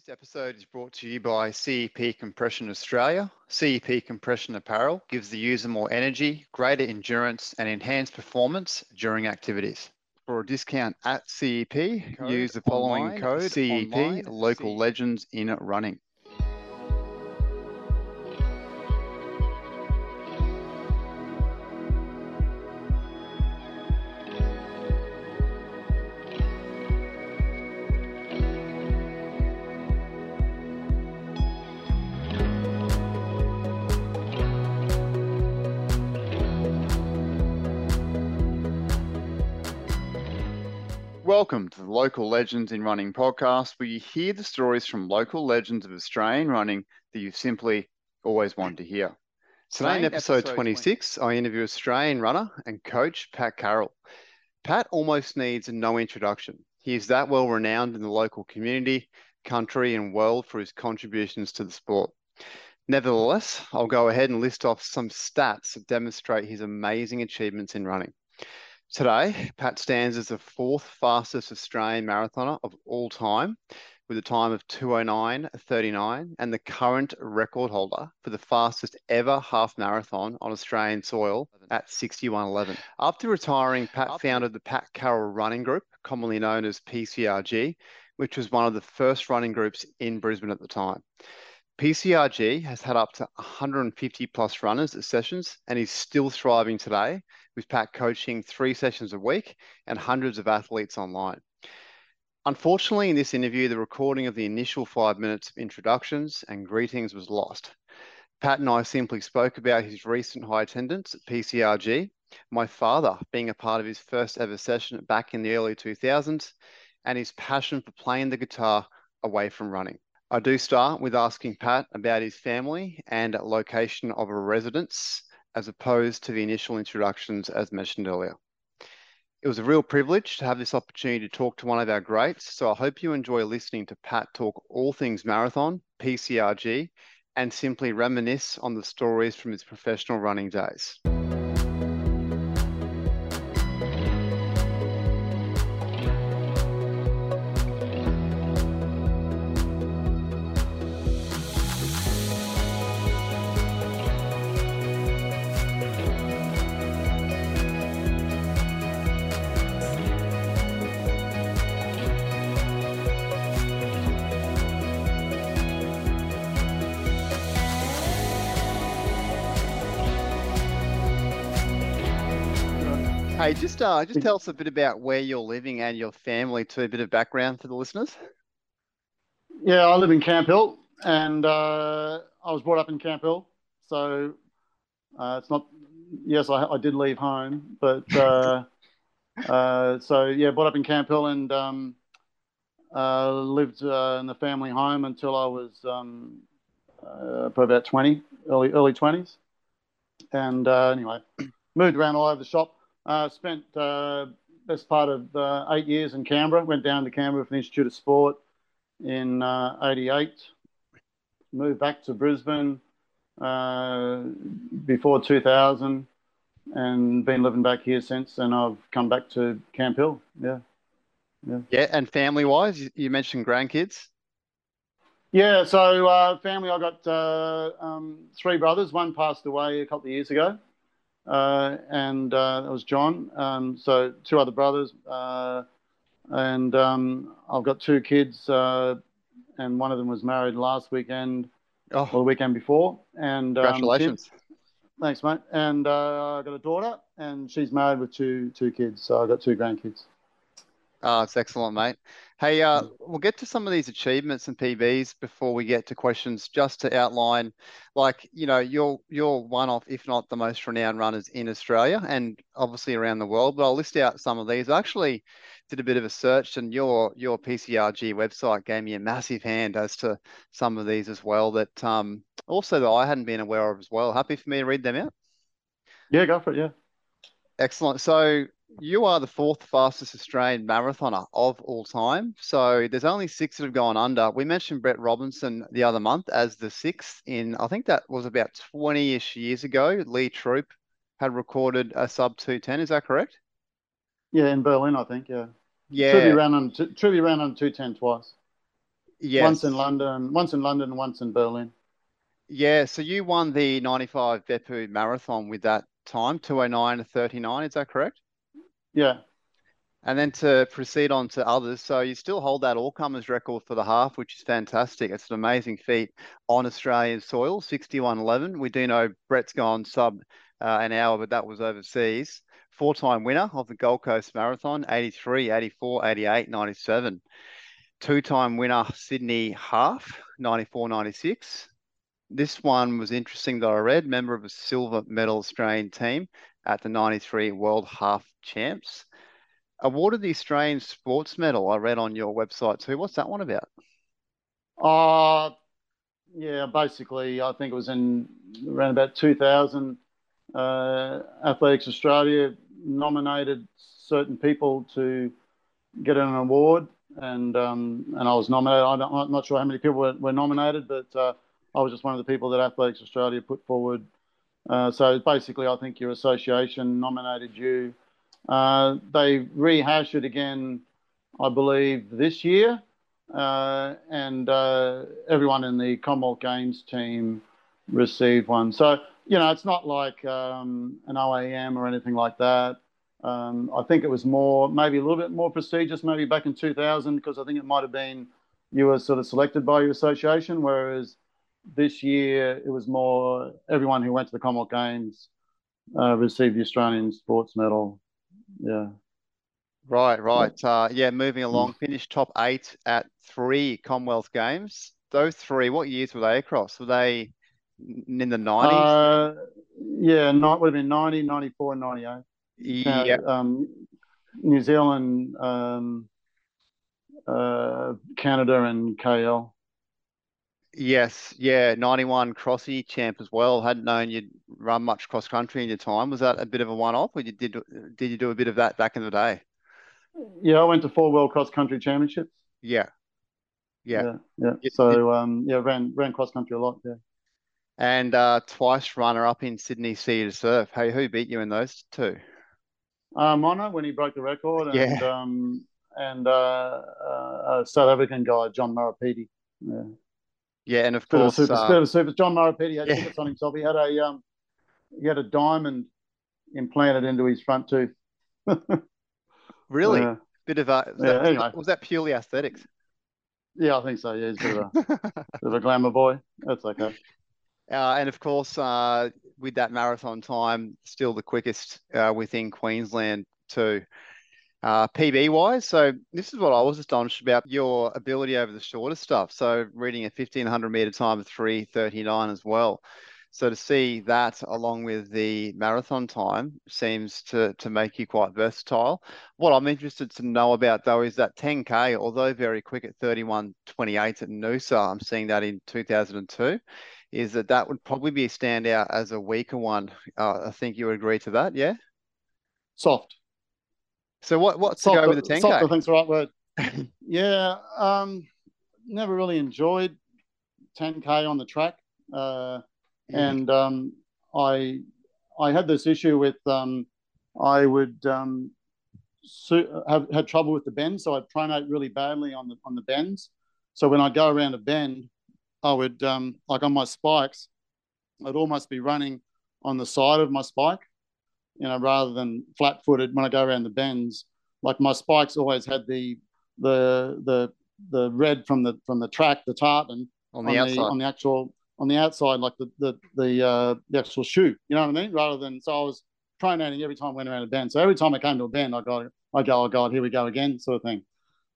This episode is brought to you by CEP Compression Australia. CEP Compression Apparel gives the user more energy, greater endurance, and enhanced performance during activities. For a discount at CEP, Code use the following online, code CEP online, Local. Legends in Running. Local Legends in Running podcast, where you hear the stories from local legends of Australian running that you've simply always wanted to hear. Today, in episode episode 26, I interview Australian runner and coach Pat Carroll. Pat almost needs no introduction. He is that well renowned in the local community, country, and world for his contributions to the sport. Nevertheless, I'll go ahead and list off some stats that demonstrate his amazing achievements in running. Today, Pat stands as the fourth fastest Australian marathoner of all time with a time of 209.39 and the current record holder for the fastest ever half marathon on Australian soil at 61.11. After retiring, Pat founded the Pat Carroll Running Group, commonly known as PCRG, which was one of the first running groups in Brisbane at the time. PCRG has had up to 150 plus runners at sessions and is still thriving today with Pat coaching three sessions a week and hundreds of athletes online. Unfortunately, in this interview, the recording of the initial five minutes of introductions and greetings was lost. Pat and I simply spoke about his recent high attendance at PCRG, my father being a part of his first ever session back in the early 2000s, and his passion for playing the guitar away from running. I do start with asking Pat about his family and location of a residence as opposed to the initial introductions as mentioned earlier. It was a real privilege to have this opportunity to talk to one of our greats, so I hope you enjoy listening to Pat talk all things marathon, PCRG, and simply reminisce on the stories from his professional running days. Hey, just uh, just tell us a bit about where you're living and your family, to a bit of background for the listeners. Yeah, I live in Camp Hill, and uh, I was brought up in Camp Hill. So uh, it's not. Yes, I, I did leave home, but uh, uh, so yeah, brought up in Camp Hill and um, uh, lived uh, in the family home until I was um, uh, probably about twenty, early early twenties, and uh, anyway, moved around all over the shop. Uh, spent uh, best part of uh, eight years in Canberra. Went down to Canberra for the Institute of Sport in uh, 88. Moved back to Brisbane uh, before 2000 and been living back here since. And I've come back to Camp Hill. Yeah. Yeah, Yeah, and family-wise, you, you mentioned grandkids. Yeah. So, uh, family, I got uh, um, three brothers. One passed away a couple of years ago. Uh, and uh, that was John. Um, so, two other brothers. Uh, and um, I've got two kids, uh, and one of them was married last weekend or the Oh, weekend before. And um, congratulations. Thanks, mate. And uh, I got a daughter, and she's married with two two kids. So I've got two grandkids. Oh, it's excellent, mate. Hey, uh, we'll get to some of these achievements and PBs before we get to questions, just to outline, like, you know, you're you're one of, if not the most renowned runners in Australia and obviously around the world. But I'll list out some of these. I actually did a bit of a search, and your your PCRG website gave me a massive hand as to some of these as well that um also that I hadn't been aware of as well. Happy for me to read them out? Yeah, go for it. Yeah. Excellent. So you are the fourth fastest Australian marathoner of all time. So there's only six that have gone under. We mentioned Brett Robinson the other month as the sixth in, I think that was about 20-ish years ago. Lee Troop had recorded a sub 210. Is that correct? Yeah, in Berlin, I think. Yeah. Yeah. Troopy ran on Troopy ran on two ten twice. Yes. Once in London, once in London, once in Berlin. Yeah, so you won the 95 Beppu Marathon with that time, 209 to 39, is that correct? Yeah. And then to proceed on to others, so you still hold that all comers record for the half, which is fantastic. It's an amazing feat on Australian soil, 61.11. We do know Brett's gone sub uh, an hour, but that was overseas. Four time winner of the Gold Coast Marathon, 83, 84, 88, 97. Two time winner, Sydney Half, 94, 96. This one was interesting that I read, member of a silver medal Australian team at the 93 World Half Champs awarded the Australian Sports Medal. I read on your website too. What's that one about? Uh yeah, basically, I think it was in around about 2000. Uh, Athletics Australia nominated certain people to get an award, and um, and I was nominated. I'm not sure how many people were, were nominated, but uh, I was just one of the people that Athletics Australia put forward. Uh, so basically, I think your association nominated you uh, they rehash it again, I believe, this year. Uh, and uh, everyone in the Commonwealth Games team received one. So, you know, it's not like um, an OAM or anything like that. Um, I think it was more, maybe a little bit more prestigious, maybe back in 2000, because I think it might have been you were sort of selected by your association, whereas this year it was more everyone who went to the Commonwealth Games uh, received the Australian Sports Medal yeah. Right, right. Uh, yeah, moving along, finished top eight at three Commonwealth Games. Those three, what years were they across? Were they in the 90s? Uh, yeah, not, would have been 90, 94, and 98. Yeah. Uh, um, New Zealand, um, uh, Canada, and KL. Yes, yeah, 91 Crossy champ as well. Hadn't known you'd run much cross country in your time. Was that a bit of a one off, or you did did you do a bit of that back in the day? Yeah, I went to four World Cross Country Championships. Yeah, yeah, yeah. yeah. So um, yeah, ran ran cross country a lot. Yeah, and uh, twice runner up in Sydney City to Surf. Hey, who beat you in those two? Uh, Mona when he broke the record, and yeah. um, and uh, uh, South African guy John Marapiti. Yeah. Yeah, and of bit course, of super, uh, bit of super. John Marapeti had yeah. tickets on himself. He had a um, he had a diamond implanted into his front tooth. really, bit of a was, yeah, that, anyway. was that purely aesthetics? Yeah, I think so. Yeah, he's a bit of a, bit of a glamour boy. That's okay. Uh, and of course, uh, with that marathon time, still the quickest uh, within Queensland too uh, PB wise. So this is what I was astonished about your ability over the shorter stuff. So reading a 1500 meter time of 339 as well. So to see that along with the marathon time seems to, to make you quite versatile. What I'm interested to know about though is that 10K, although very quick at 31.28 at Noosa, I'm seeing that in 2002, is that that would probably be a standout as a weaker one. Uh, I think you would agree to that, yeah? Soft. So what what's to go with the 10k? I think's the right word. yeah, um, never really enjoyed 10k on the track, uh, and um, I I had this issue with um, I would um, su- have had trouble with the bends, so I'd pronate really badly on the on the bends. So when I'd go around a bend, I would um, like on my spikes, I'd almost be running on the side of my spike you know, rather than flat footed when I go around the bends. Like my spikes always had the the the the red from the from the track, the tartan on the on outside. The, on the actual on the outside, like the the the uh, the actual shoe. You know what I mean? Rather than so I was pronating every time I went around a bend. So every time I came to a bend, I got I go, oh god, here we go again, sort of thing.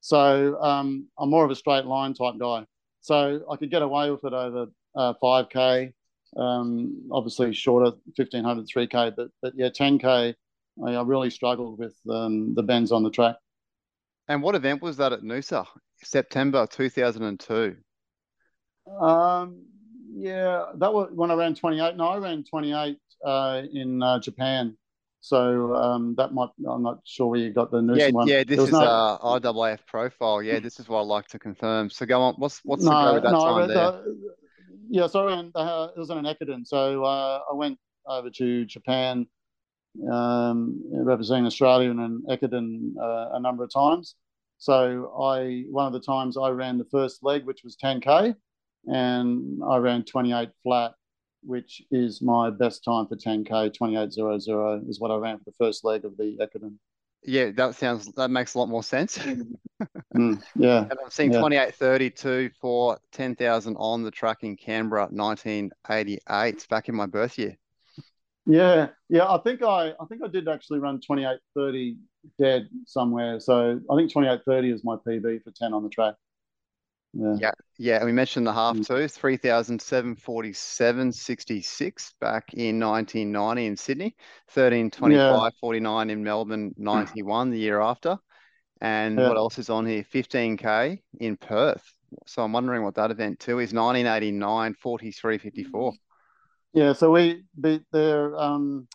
So um, I'm more of a straight line type guy. So I could get away with it over uh, 5k, um, obviously shorter, 1500, 3K, but, but yeah, 10K, I, I really struggled with um, the bends on the track. And what event was that at Noosa? September 2002. Um, yeah, that was when I ran 28. No, I ran 28 uh, in uh, Japan. So um, that might, I'm not sure where you got the Noosa yeah, one. Yeah, this is no... uh, IAAF profile. Yeah, this is what I'd like to confirm. So go on. What's what's no, the go with that no, time there? The, yeah, so I ran, uh, it was in Ekiden. So uh, I went over to Japan, um, representing Australia and Ekiden uh, a number of times. So I one of the times I ran the first leg, which was 10k, and I ran 28 flat, which is my best time for 10k. 28.00 is what I ran for the first leg of the Ekiden. Yeah, that sounds that makes a lot more sense. mm, yeah, and I'm seeing yeah. 28.32 for 10,000 on the track in Canberra, 1988, back in my birth year. Yeah, yeah. I think I, I think I did actually run twenty eight thirty dead somewhere. So I think twenty eight thirty is my PB for ten on the track. Yeah, yeah. yeah. And we mentioned the half mm. too, three thousand seven forty seven sixty six back in nineteen ninety in Sydney, thirteen twenty five forty nine in Melbourne ninety one the year after, and yeah. what else is on here? Fifteen k in Perth. So I'm wondering what that event too is. 1989 43 54. Yeah, so we they're um,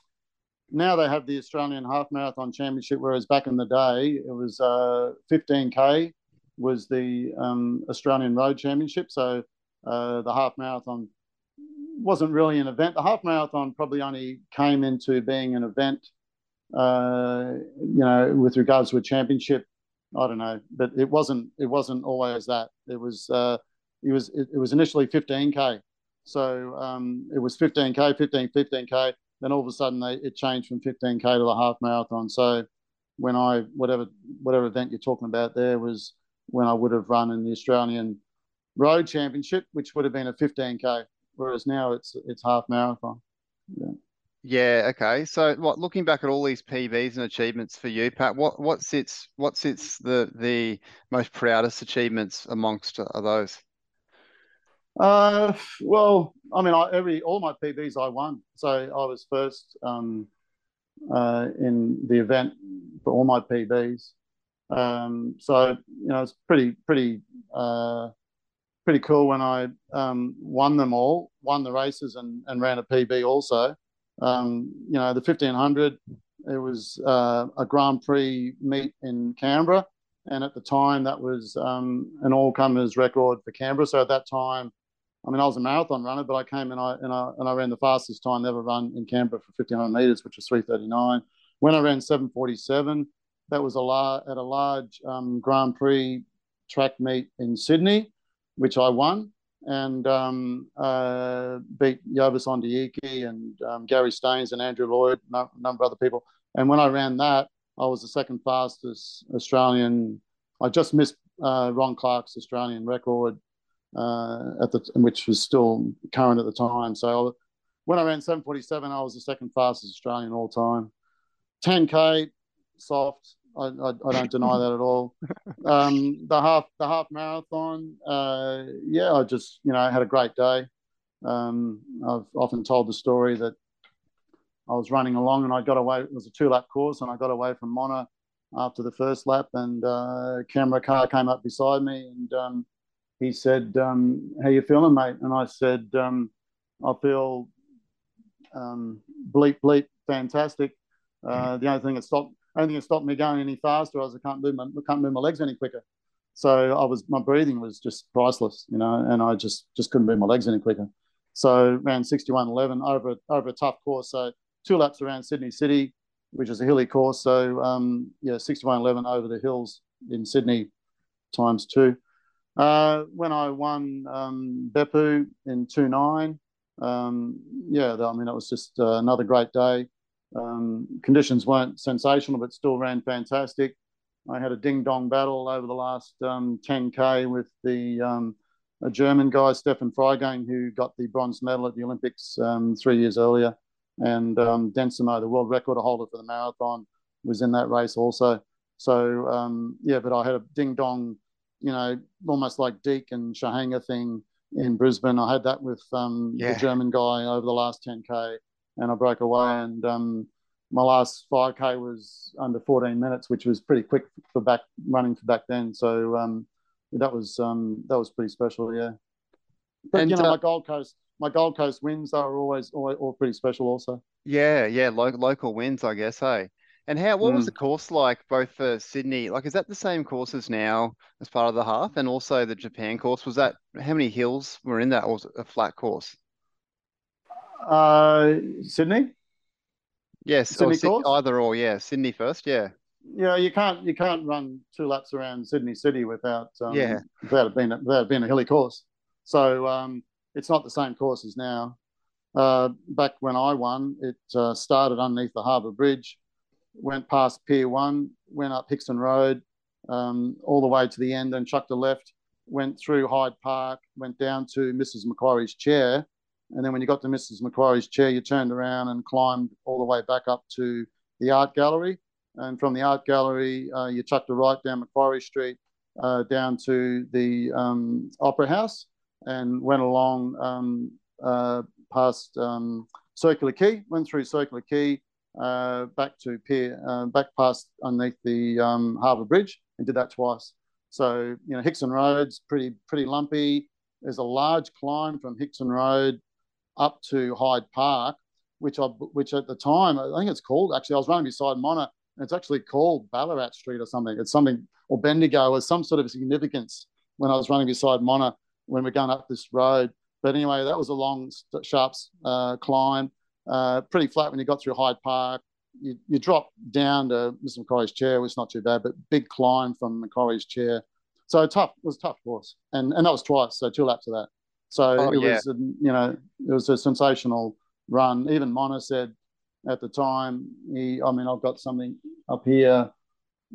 now they have the Australian Half Marathon Championship, whereas back in the day it was uh, 15k was the um, Australian Road Championship. So uh, the half marathon wasn't really an event. The half marathon probably only came into being an event, uh, you know, with regards to a championship. I don't know, but it wasn't. It wasn't always that. It was. Uh, it was. It, it was initially 15k so um, it was 15k, 15, 15k. Then all of a sudden they, it changed from 15k to the half marathon. So when I whatever whatever event you're talking about there was when I would have run in the Australian Road Championship, which would have been a 15k, whereas now it's it's half marathon. Yeah. Yeah. Okay. So, what looking back at all these PBs and achievements for you, Pat? What what sits what sits the the most proudest achievements amongst are those? Uh, well, I mean, I, every all my PBs I won, so I was first um, uh, in the event for all my PBs. Um, so you know, it's pretty pretty uh, pretty cool when I um, won them all, won the races, and, and ran a PB also. Um, you know, the fifteen hundred, it was uh, a Grand Prix meet in Canberra, and at the time that was um, an all comers record for Canberra. So at that time, I mean, I was a marathon runner, but I came and I and I and I ran the fastest time ever run in Canberra for 1500 meters, which was 339. When I ran 747, that was a lar- at a large um, Grand Prix track meet in Sydney, which I won and um, uh, beat Yobes Ondieki and um, Gary Staines and Andrew Lloyd, a number of other people. And when I ran that, I was the second fastest Australian. I just missed uh, Ron Clarke's Australian record uh, at the which was still current at the time. So when I ran 747, I was the second fastest Australian all time. 10k soft. I, I, I don't deny that at all. Um, the half the half marathon, uh, yeah, I just you know had a great day. Um, I've often told the story that I was running along and I got away. It was a two lap course and I got away from Mona after the first lap and uh, camera car came up beside me and um, he said, um, "How you feeling, mate?" And I said, um, "I feel um, bleep bleep fantastic. Uh, the only thing that stopped, only thing that stopped me going any faster was I can't move my can't move my legs any quicker. So I was my breathing was just priceless, you know, and I just just couldn't move my legs any quicker. So ran 61.11 over over a tough course. So two laps around Sydney City, which is a hilly course. So um, yeah, 61.11 over the hills in Sydney times two. Uh, when I won um, Beppu in 2.9, um, yeah, I mean, it was just uh, another great day. Um, conditions weren't sensational, but still ran fantastic. I had a ding dong battle over the last 10K um, with the um, a German guy, Stefan Freigang, who got the bronze medal at the Olympics um, three years earlier. And um, Dinsamo, the world record holder for the marathon, was in that race also. So, yeah, but I had a ding dong you know, almost like Deek and Shahanga thing in Brisbane. I had that with um, yeah. the German guy over the last 10K and I broke away. And um, my last 5K was under 14 minutes, which was pretty quick for back running for back then. So um, that was um, that was pretty special, yeah. But and, you know, uh, my Gold Coast, my Gold Coast wins are always, always all pretty special, also. Yeah, yeah, lo- local wins, I guess. Hey, and how what mm. was the course like both for Sydney? Like, is that the same courses now as part of the half, and also the Japan course? Was that how many hills were in that, or was it a flat course? Uh, Sydney. Yes, Sydney or, either or. Yeah, Sydney first. Yeah. Yeah, you can't you can't run two laps around Sydney City without um, Yeah. without it being a, without it being a hilly course. So um, it's not the same course as now. Uh, back when I won, it uh, started underneath the Harbour Bridge, went past Pier One, went up Hickson Road, um, all the way to the end, and chucked a left, went through Hyde Park, went down to Mrs. Macquarie's chair, and then when you got to Mrs. Macquarie's chair, you turned around and climbed all the way back up to the art gallery, and from the art gallery, uh, you chucked a right down Macquarie Street, uh, down to the um, Opera House, and went along um, uh, past um, Circular Quay, went through Circular Quay, uh, back to Pier, uh, back past underneath the um, Harbour Bridge, and did that twice. So you know, Hickson Road's pretty pretty lumpy. There's a large climb from Hickson Road up to Hyde Park, which I which at the time I think it's called actually. I was running beside Mona, and it's actually called Ballarat Street or something. It's something or Bendigo or some sort of significance when I was running beside Mona when we're going up this road. But anyway, that was a long, sharp uh, climb. Uh, pretty flat when you got through Hyde Park. You, you drop down to Mr. Macquarie's chair, which is not too bad, but big climb from Macquarie's chair. So tough. It was tough course, and and that was twice. So two laps of that. So Oh, it yeah. was, um, you know, it was a sensational run. Even Mona said at the time, he, I mean, I've got something up here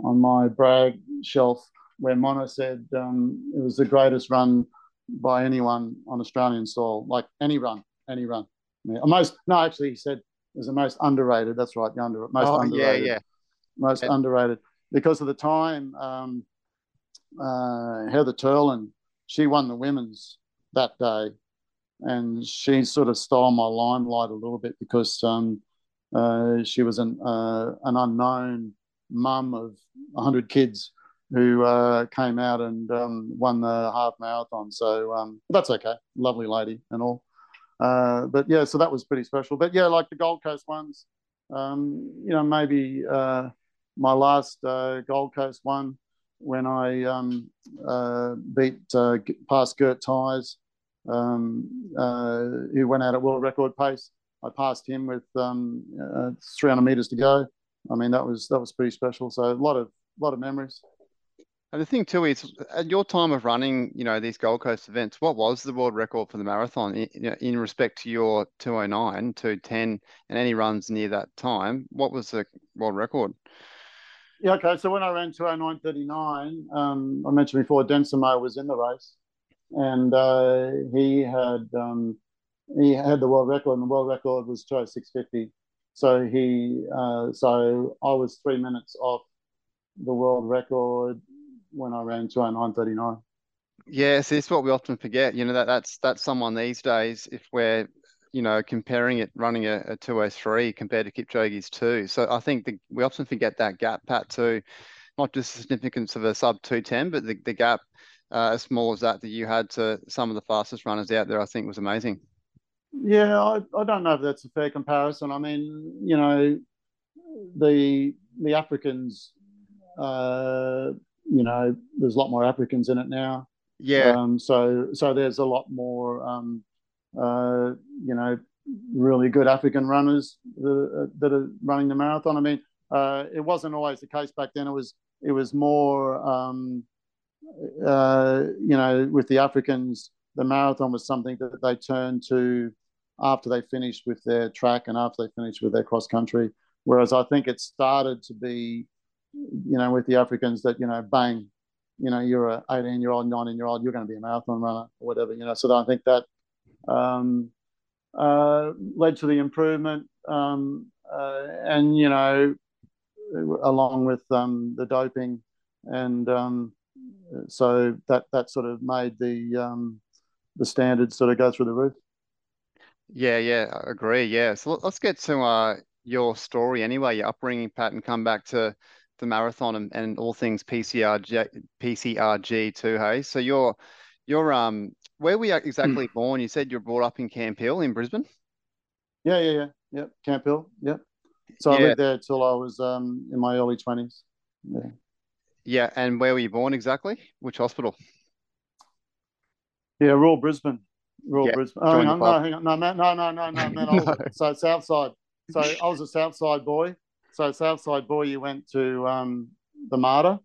on my brag shelf where Mona said um, it was the greatest run by anyone on Australian soil, like any run, any run. Yeah, most, no, actually, he said it was the most underrated. That's right, the under, most Oh, yeah, underrated yeah. most And- underrated because of the time. Um, uh, Heather Turland, she won the women's that day, and she sort of stole my limelight a little bit because um, uh, she was an uh, an unknown mum of hundred kids who uh, came out and um, won the half marathon. So um, that's okay, lovely lady and all. Uh, but yeah, so that was pretty special. But yeah, like the Gold Coast ones, um, you know, maybe uh, my last uh, Gold Coast one when I um, uh, beat uh, past Gert Thys, um, uh, who went out at world record pace. I passed him with um, uh, 300 meters to go. I mean, that was that was pretty special. So a lot of lot of memories. And the thing too is, at your time of running, you know, these Gold Coast events, what was the world record for the marathon in, you know, in respect to your 209, 210, and any runs near that time? What was the world record? Yeah, okay. So when I ran 209.39, um, I mentioned before, Dinsamo was in the race, and uh, he had um, he had the world record, and the world record was 206.50. So he, uh, so I was three minutes off the world record when I ran 209.39. Yes, it's what we often forget. You know, that that's that's someone these days, if we're, you know, comparing it, running a, a 203 compared to Kipchoge's two. So I think the, we often forget that gap, Pat, too. Not just the significance of a sub 210, but the, the gap uh, as small as that that you had to some of the fastest runners out there, I think was amazing. Yeah, I, I don't know if that's a fair comparison. I mean, you know, the the Africans, uh, you know, there's a lot more Africans in it now. Yeah, Um, so so there's a lot more, um, uh, you know, really good African runners that are, that are running the marathon. I mean, uh, it wasn't always the case back then. It was it was more, um, uh, you know, with the Africans, the marathon was something that they turned to after they finished with their track and after they finished with their cross country. Whereas I think it started to be, you know, with the Africans that you know, bang, you know, you're an 18 year old, 19 year old, you're going to be a marathon runner or whatever, you know. So I think that um, uh, led to the improvement, um, uh, and you know, along with um, the doping, and um, so that that sort of made the um, the standards sort of go through the roof. yeah, yeah, I agree. Yeah. So let- let's get to uh your story anyway, your upbringing, Pat, and come back to the marathon and, and all things PCRG, PCRG too, hey? So you're you're um where were you exactly born? You said you're brought up in Camp Hill in Brisbane? Yeah, yeah, yeah, yep. Camp Hill, yep. So I Yeah. lived there till I was um, in my early twenties. Yeah. Yeah, and where were you born exactly? Which hospital? Yeah, rural Brisbane. Rural Yeah, Brisbane. Oh, hang on, no, hang on. No, man, no, no, no, no, man. No. So South Side. So I was a South Side boy. So Southside boy, you went to um, the Mater,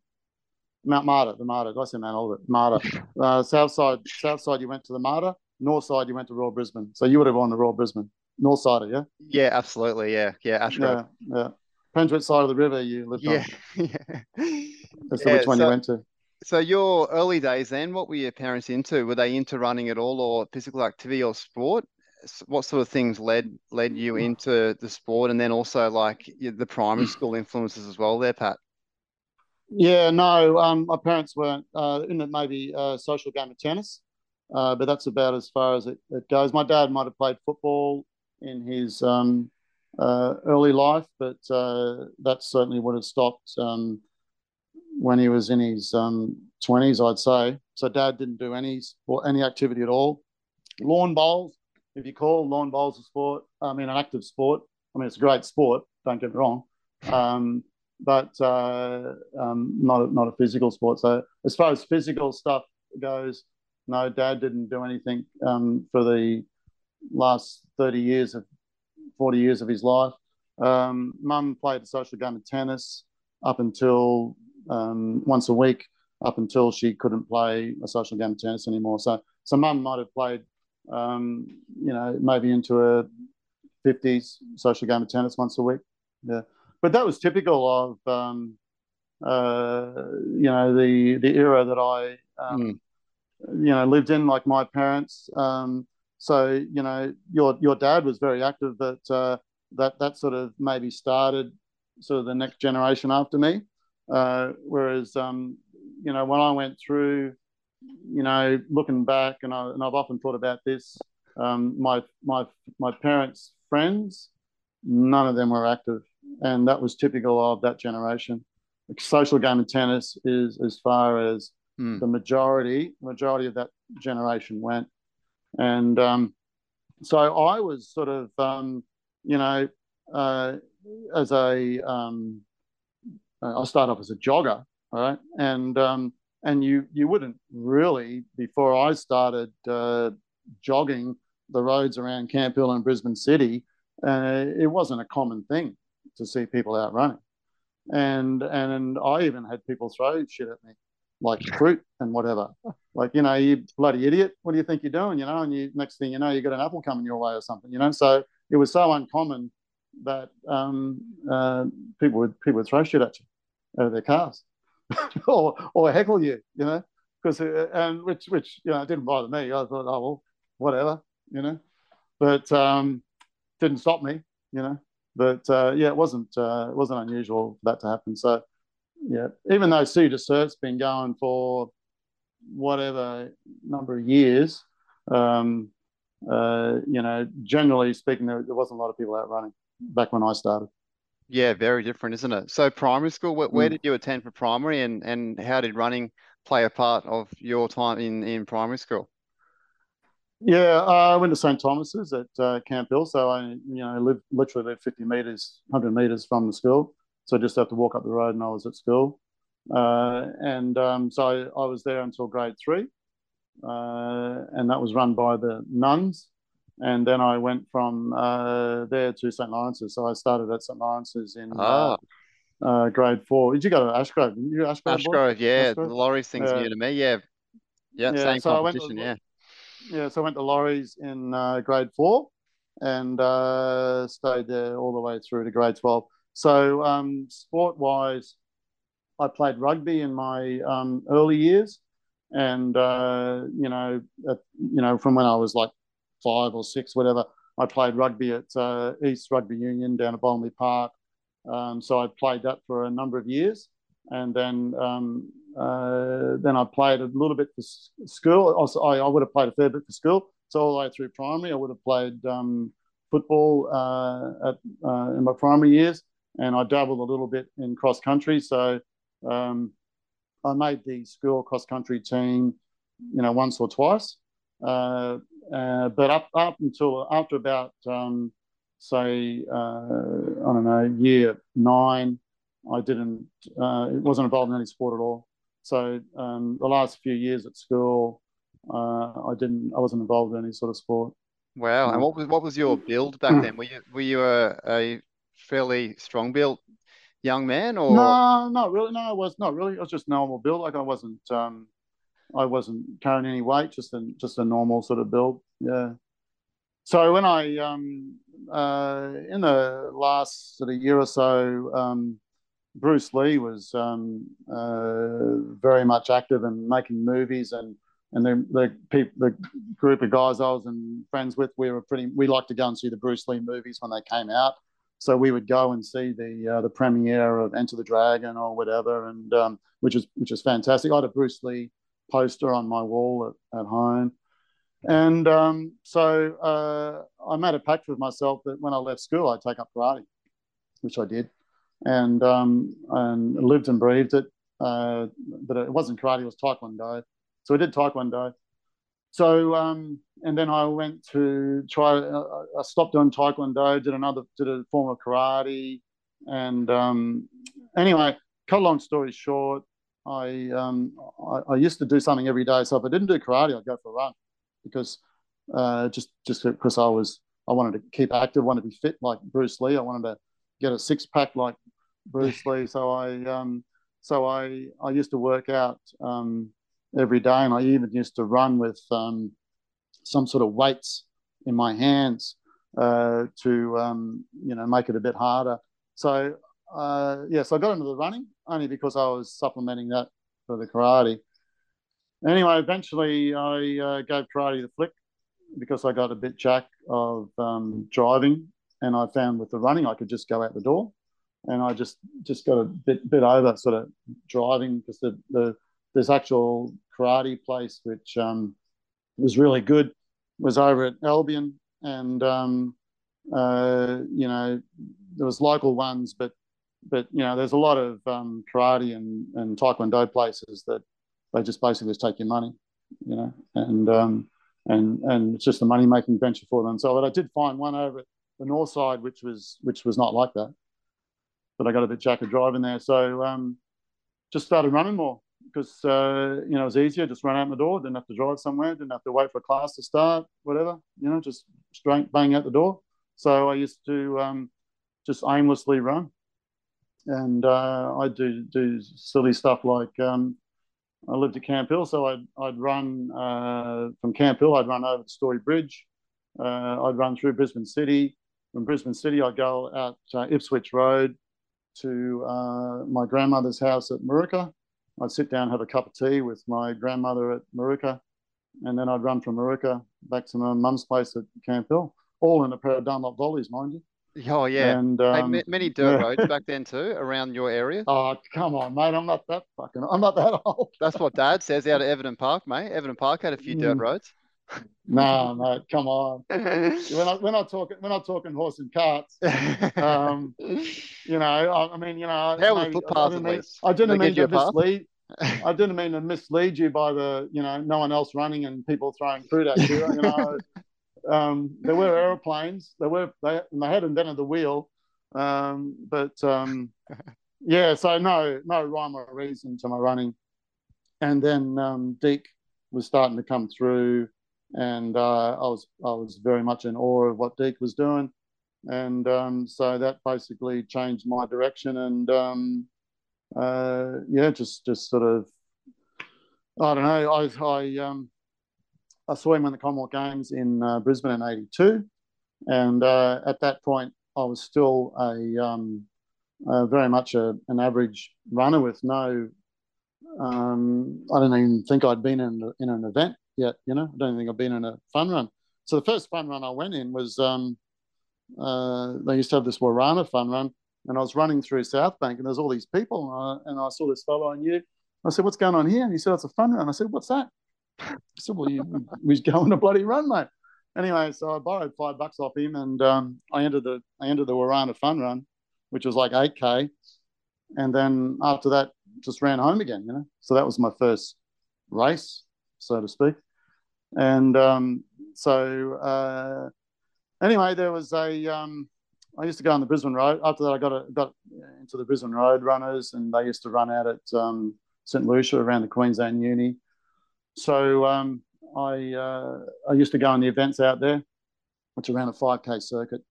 Mount Mater, the Mater. Did I say Mount Albert? Mater. Uh, Southside, Southside, you went to the Mater. North side, you went to Royal Brisbane. So you would have gone to Royal Brisbane. North side, yeah. Yeah, absolutely. Yeah, yeah. Ashgrove. Yeah, yeah. Depends which side of the river you lived Yeah, on. yeah. To Yeah, which one so- you went to. So your early days then, what were your parents into? Were they into running at all or physical activity or sport? What sort of things led led you into the sport and then also like the primary school influences as well there, Pat? Yeah, no, um, my parents weren't uh, in it. Maybe uh, social game of tennis, uh, but that's about as far as it, it goes. My dad might have played football in his um, uh, early life, but uh, that certainly would have stopped um, when he was in his um, twenties, I'd say. So dad didn't do any sport, any activity at all. Lawn bowls, if you call lawn bowls a sport, I mean an active sport. I mean it's a great sport. Don't get me wrong. Um, but uh, um, not a, not a physical sport. So as far as physical stuff goes, no, Dad didn't do anything um, for the last thirty years of forty years of his life. Um, Mum played the social game of tennis up until um, once a week, up until she couldn't play a social game of tennis anymore. So so Mum might have played, um, you know, maybe into her fifties social game of tennis once a week. Yeah but that was typical of um, uh, you know the the era that I um, you know lived in, like my parents. Um, so you know your your dad was very active, but uh, that that sort of maybe started sort of the next generation after me. Uh, whereas um, you know when I went through, you know, looking back, and I and I've often thought about this. Um, my my my parents' friends, none of them were active and that was typical of that generation. Social game of tennis is as far as Hmm. the majority majority of that generation went, and um, so I was sort of um, you know uh, as a um, I started off as a jogger, all right, and um, and you you wouldn't really before I started uh, jogging the roads around Camp Hill and Brisbane City, uh, it wasn't a common thing to see people out running. And and I even had people throw shit at me, like fruit and whatever. Like, you know, you bloody idiot, what do you think you're doing? You know, and you next thing you know, you got an apple coming your way or something, you know. So it was so uncommon that um, uh, people would people would throw shit at you of their cars or or heckle you, you know, because and which which you know didn't bother me. I thought, oh well, whatever, you know, but um, didn't stop me, you know but uh, yeah, it wasn't uh, it wasn't unusual for that to happen. So yeah, even though Sea Dessert's been going for whatever number of years, um, uh, you know, generally speaking, there, there wasn't a lot of people out running back when I started. Yeah, very different, isn't it? So primary school, where, where Mm. did you attend for primary and and how did running play a part of your time in in primary school? Yeah, uh, I went to St Thomas's at uh, Camp Hill, so I you know lived literally lived 50 meters, 100 meters from the school, so I just have to walk up the road and I was at school. Uh, and um, so I, I was there until grade three, uh, and that was run by the nuns. And then I went from uh, there to St Lawrence's. So I started at St Lawrence's in Ah, uh, uh, grade four. Did you go to Ashgrove? Didn't you Ashgrove? boy? Ashgrove, yeah, the Ashgrove? Thing's Yeah. new to me. Yeah, yeah, Yeah, same so I went to- competition. Yeah, Yeah, so I went to Laurie's in uh, grade four and uh, stayed there all the way through to grade 12. So, um, sport wise, I played rugby in my um, early years. And, uh, you know, at, you know, from when I was like five or six, whatever, I played rugby at uh, East Rugby Union down at Bottomley Park. Um, so I played that for a number of years. And then um, uh, then I played a little bit for school. Also, I, I would have played a fair bit for school. So all the way through primary, I would have played um, football uh, at, uh, in my primary years, and I dabbled a little bit in cross country. So um, I made the school cross country team, you know, once or twice. Uh, uh, but up up until after about um, say uh, I don't know year nine, I didn't. Uh, it wasn't involved in any sport at all. So um, the last few years at school, uh, I didn't. I wasn't involved in any sort of sport. wow. And Mm. what was what was your build back then? Were you were you a, a fairly strong built young man, or no, not really. No, I was not really. I was just normal build. Like I wasn't, um, I wasn't carrying any weight. Just a just a normal sort of build. Yeah. So when I um, uh, in the last sort of year or so, um, Bruce Lee was um, uh, very much active and making movies and and the the people the group of guys I was and friends with we were pretty we liked to go and see the Bruce Lee movies when they came out so we would go and see the uh, the premiere of Enter the Dragon or whatever and um, which is which is fantastic I had a Bruce Lee poster on my wall at, at home and um, so uh, I made a pact with myself that when I left school I'd take up karate which I did and um, and lived and breathed it uh, but it wasn't karate it was taekwondo so I did Taekwondo. So um, and then I went to try. Uh, I stopped doing Taekwondo. Did another. Did a form of karate. And um, anyway, cut a long story short, I, um, I, I used to do something every day. So if I didn't do karate, I'd go for a run because uh, just just because I was I wanted to keep active, wanted to be fit like Bruce Lee. I wanted to get a six pack like Bruce Lee. So I um, so I I used to work out um, every day, and I even used to run with um, some sort of weights in my hands uh, to um, you know make it a bit harder. So uh, yes, yeah, so I got into the running only because I was supplementing that for the karate. Anyway, eventually I uh, gave karate the flick because I got a bit jack of um, driving, and I found with the running I could just go out the door, and I just just got a bit bit over sort of driving because the the this actual karate place, which um, was really good, was over at Albion, and um, uh, you know there was local ones, but but you know there's a lot of um, karate and, and taekwondo places that they just basically just take your money, you know, and um, and and it's just a money making venture for them. So, but I did find one over at the north side, which was which was not like that. But I got a bit jack of driving there, so um, just started running more because uh, you know it was easier. Just run out the door. Didn't have to drive somewhere. Didn't have to wait for a class to start. Whatever. You know, just straight bang out the door. So I used to um, just aimlessly run, and uh, I do do silly stuff like um, I lived at Camp Hill, so I'd I'd run uh, from Camp Hill. I'd run over the Story Bridge. Uh, I'd run through Brisbane City. From Brisbane City, I'd go out uh, Ipswich Road to uh, my grandmother's house at Moorooka I'd sit down, have a cup of tea with my grandmother at Moorooka, and then I'd run from Moorooka back to my mum's place at Camp Hill, all in a pair of Dunlop volleys, mind you. Oh yeah, and um, hey, many dirt yeah. roads back then too around your area. Oh come on, mate! I'm not that fucking. I'm not that old. That's what Dad says out of Everton Park, mate. Everton Park had a few dirt mm. roads. no, mate, come on. we're not we're not talking we're not talking horse and carts. Um, you know, I, I, mean, you know, how was footpath I, mean, I didn't mean to mislead. I didn't mean to mislead you by the you know no one else running and people throwing fruit at you. You know, um, there were airplanes. There were they they had invented the wheel, um, but um, yeah. So no no rhyme or reason to my running. And then um, Deek was starting to come through and uh, I was I was very much in awe of what Deek was doing, and um, so that basically changed my direction, and um, uh, yeah, just just sort of I don't know. I I um, I saw him in the Commonwealth Games in uh, Brisbane in '82, and uh, at that point I was still a um, very much a, an average runner with no. Um, I don't even think I'd been in in an event yet. You know, I don't think I've been in a fun run. So the first fun run I went in was um, uh, they used to have this Warana fun run, and I was running through South Bank, and there's all these people, and I, and I saw this fellow I knew. I said, "What's going on here?" And he said, "It's a fun run." I said, "What's that?" Said, "Well, you, was going a bloody run, mate." Anyway, so I borrowed five bucks off him, and um, I entered the I entered the Warana fun run, which was like eight k, and then after that, just ran home again. You know, so that was my first race, so to speak. And um, so, uh, anyway, there was a. Um, I used to go on the Brisbane Road. After that, I got a, got into the Brisbane Road runners, and they used to run out at um, St Lucia around the Queensland Uni. So um, I uh, I used to go on the events out there, which around a 5k circuit,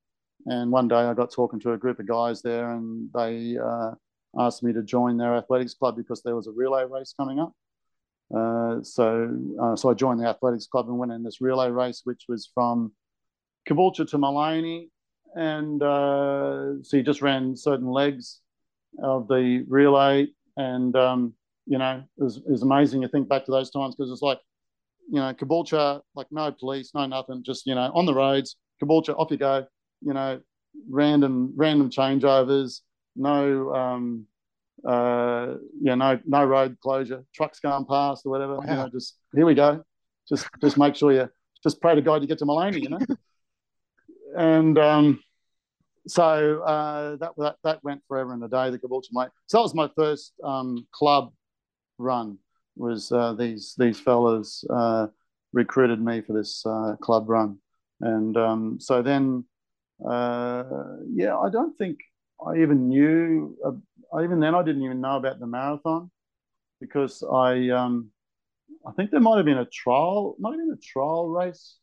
And one day I got talking to a group of guys there, and they uh, asked me to join their athletics club because there was a relay race coming up. Uh, so, uh, so I joined the athletics club and went in this relay race, which was from Caboolture to Maleny, and uh, so you just ran certain legs of the relay, and um, you know is, was amazing. to think back to those times because it's like, you know, Caboolture, like no police, no nothing, just you know on the roads, Caboolture, off you go, you know, random random changeovers, no um, uh, yeah, no no road closure, trucks going past or whatever. Wow. You know, just here we go. Just just make sure you just pray to God you get to Maleny, you know. and um, so uh, that, that that went forever and a day. The Caboolture mate. So that was my first um, club run. Was uh, these these fellas uh, recruited me for this uh, club run, and um, so then uh, yeah, I don't think I even knew. Even then, I didn't even know about the marathon because I um, I think there might have been a trial, might have been a trial race,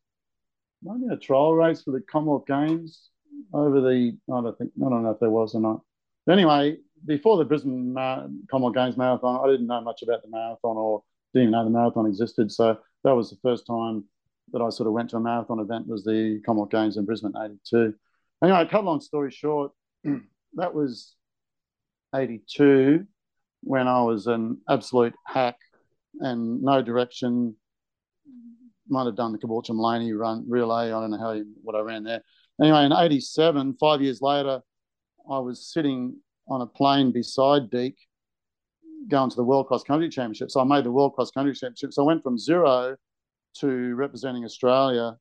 might have been a trial race for the Commonwealth Games over the. I don't think I don't know if there was or not. But anyway, before the Brisbane Mar- Commonwealth Games marathon, I didn't know much about the marathon or didn't even know the marathon existed. So that was the first time that I sort of went to a marathon event was the Commonwealth Games in Brisbane '82. Anyway, cut long story short, that was 82 when I was an absolute hack and no direction. Might have done the Caboolture Maleny run relay. I don't know how what I ran there. Anyway, in 87, five years later, I was sitting on a plane beside Deek going to the World Cross Country Championship. So I made the World Cross Country Championship. So I went from zero to representing Australia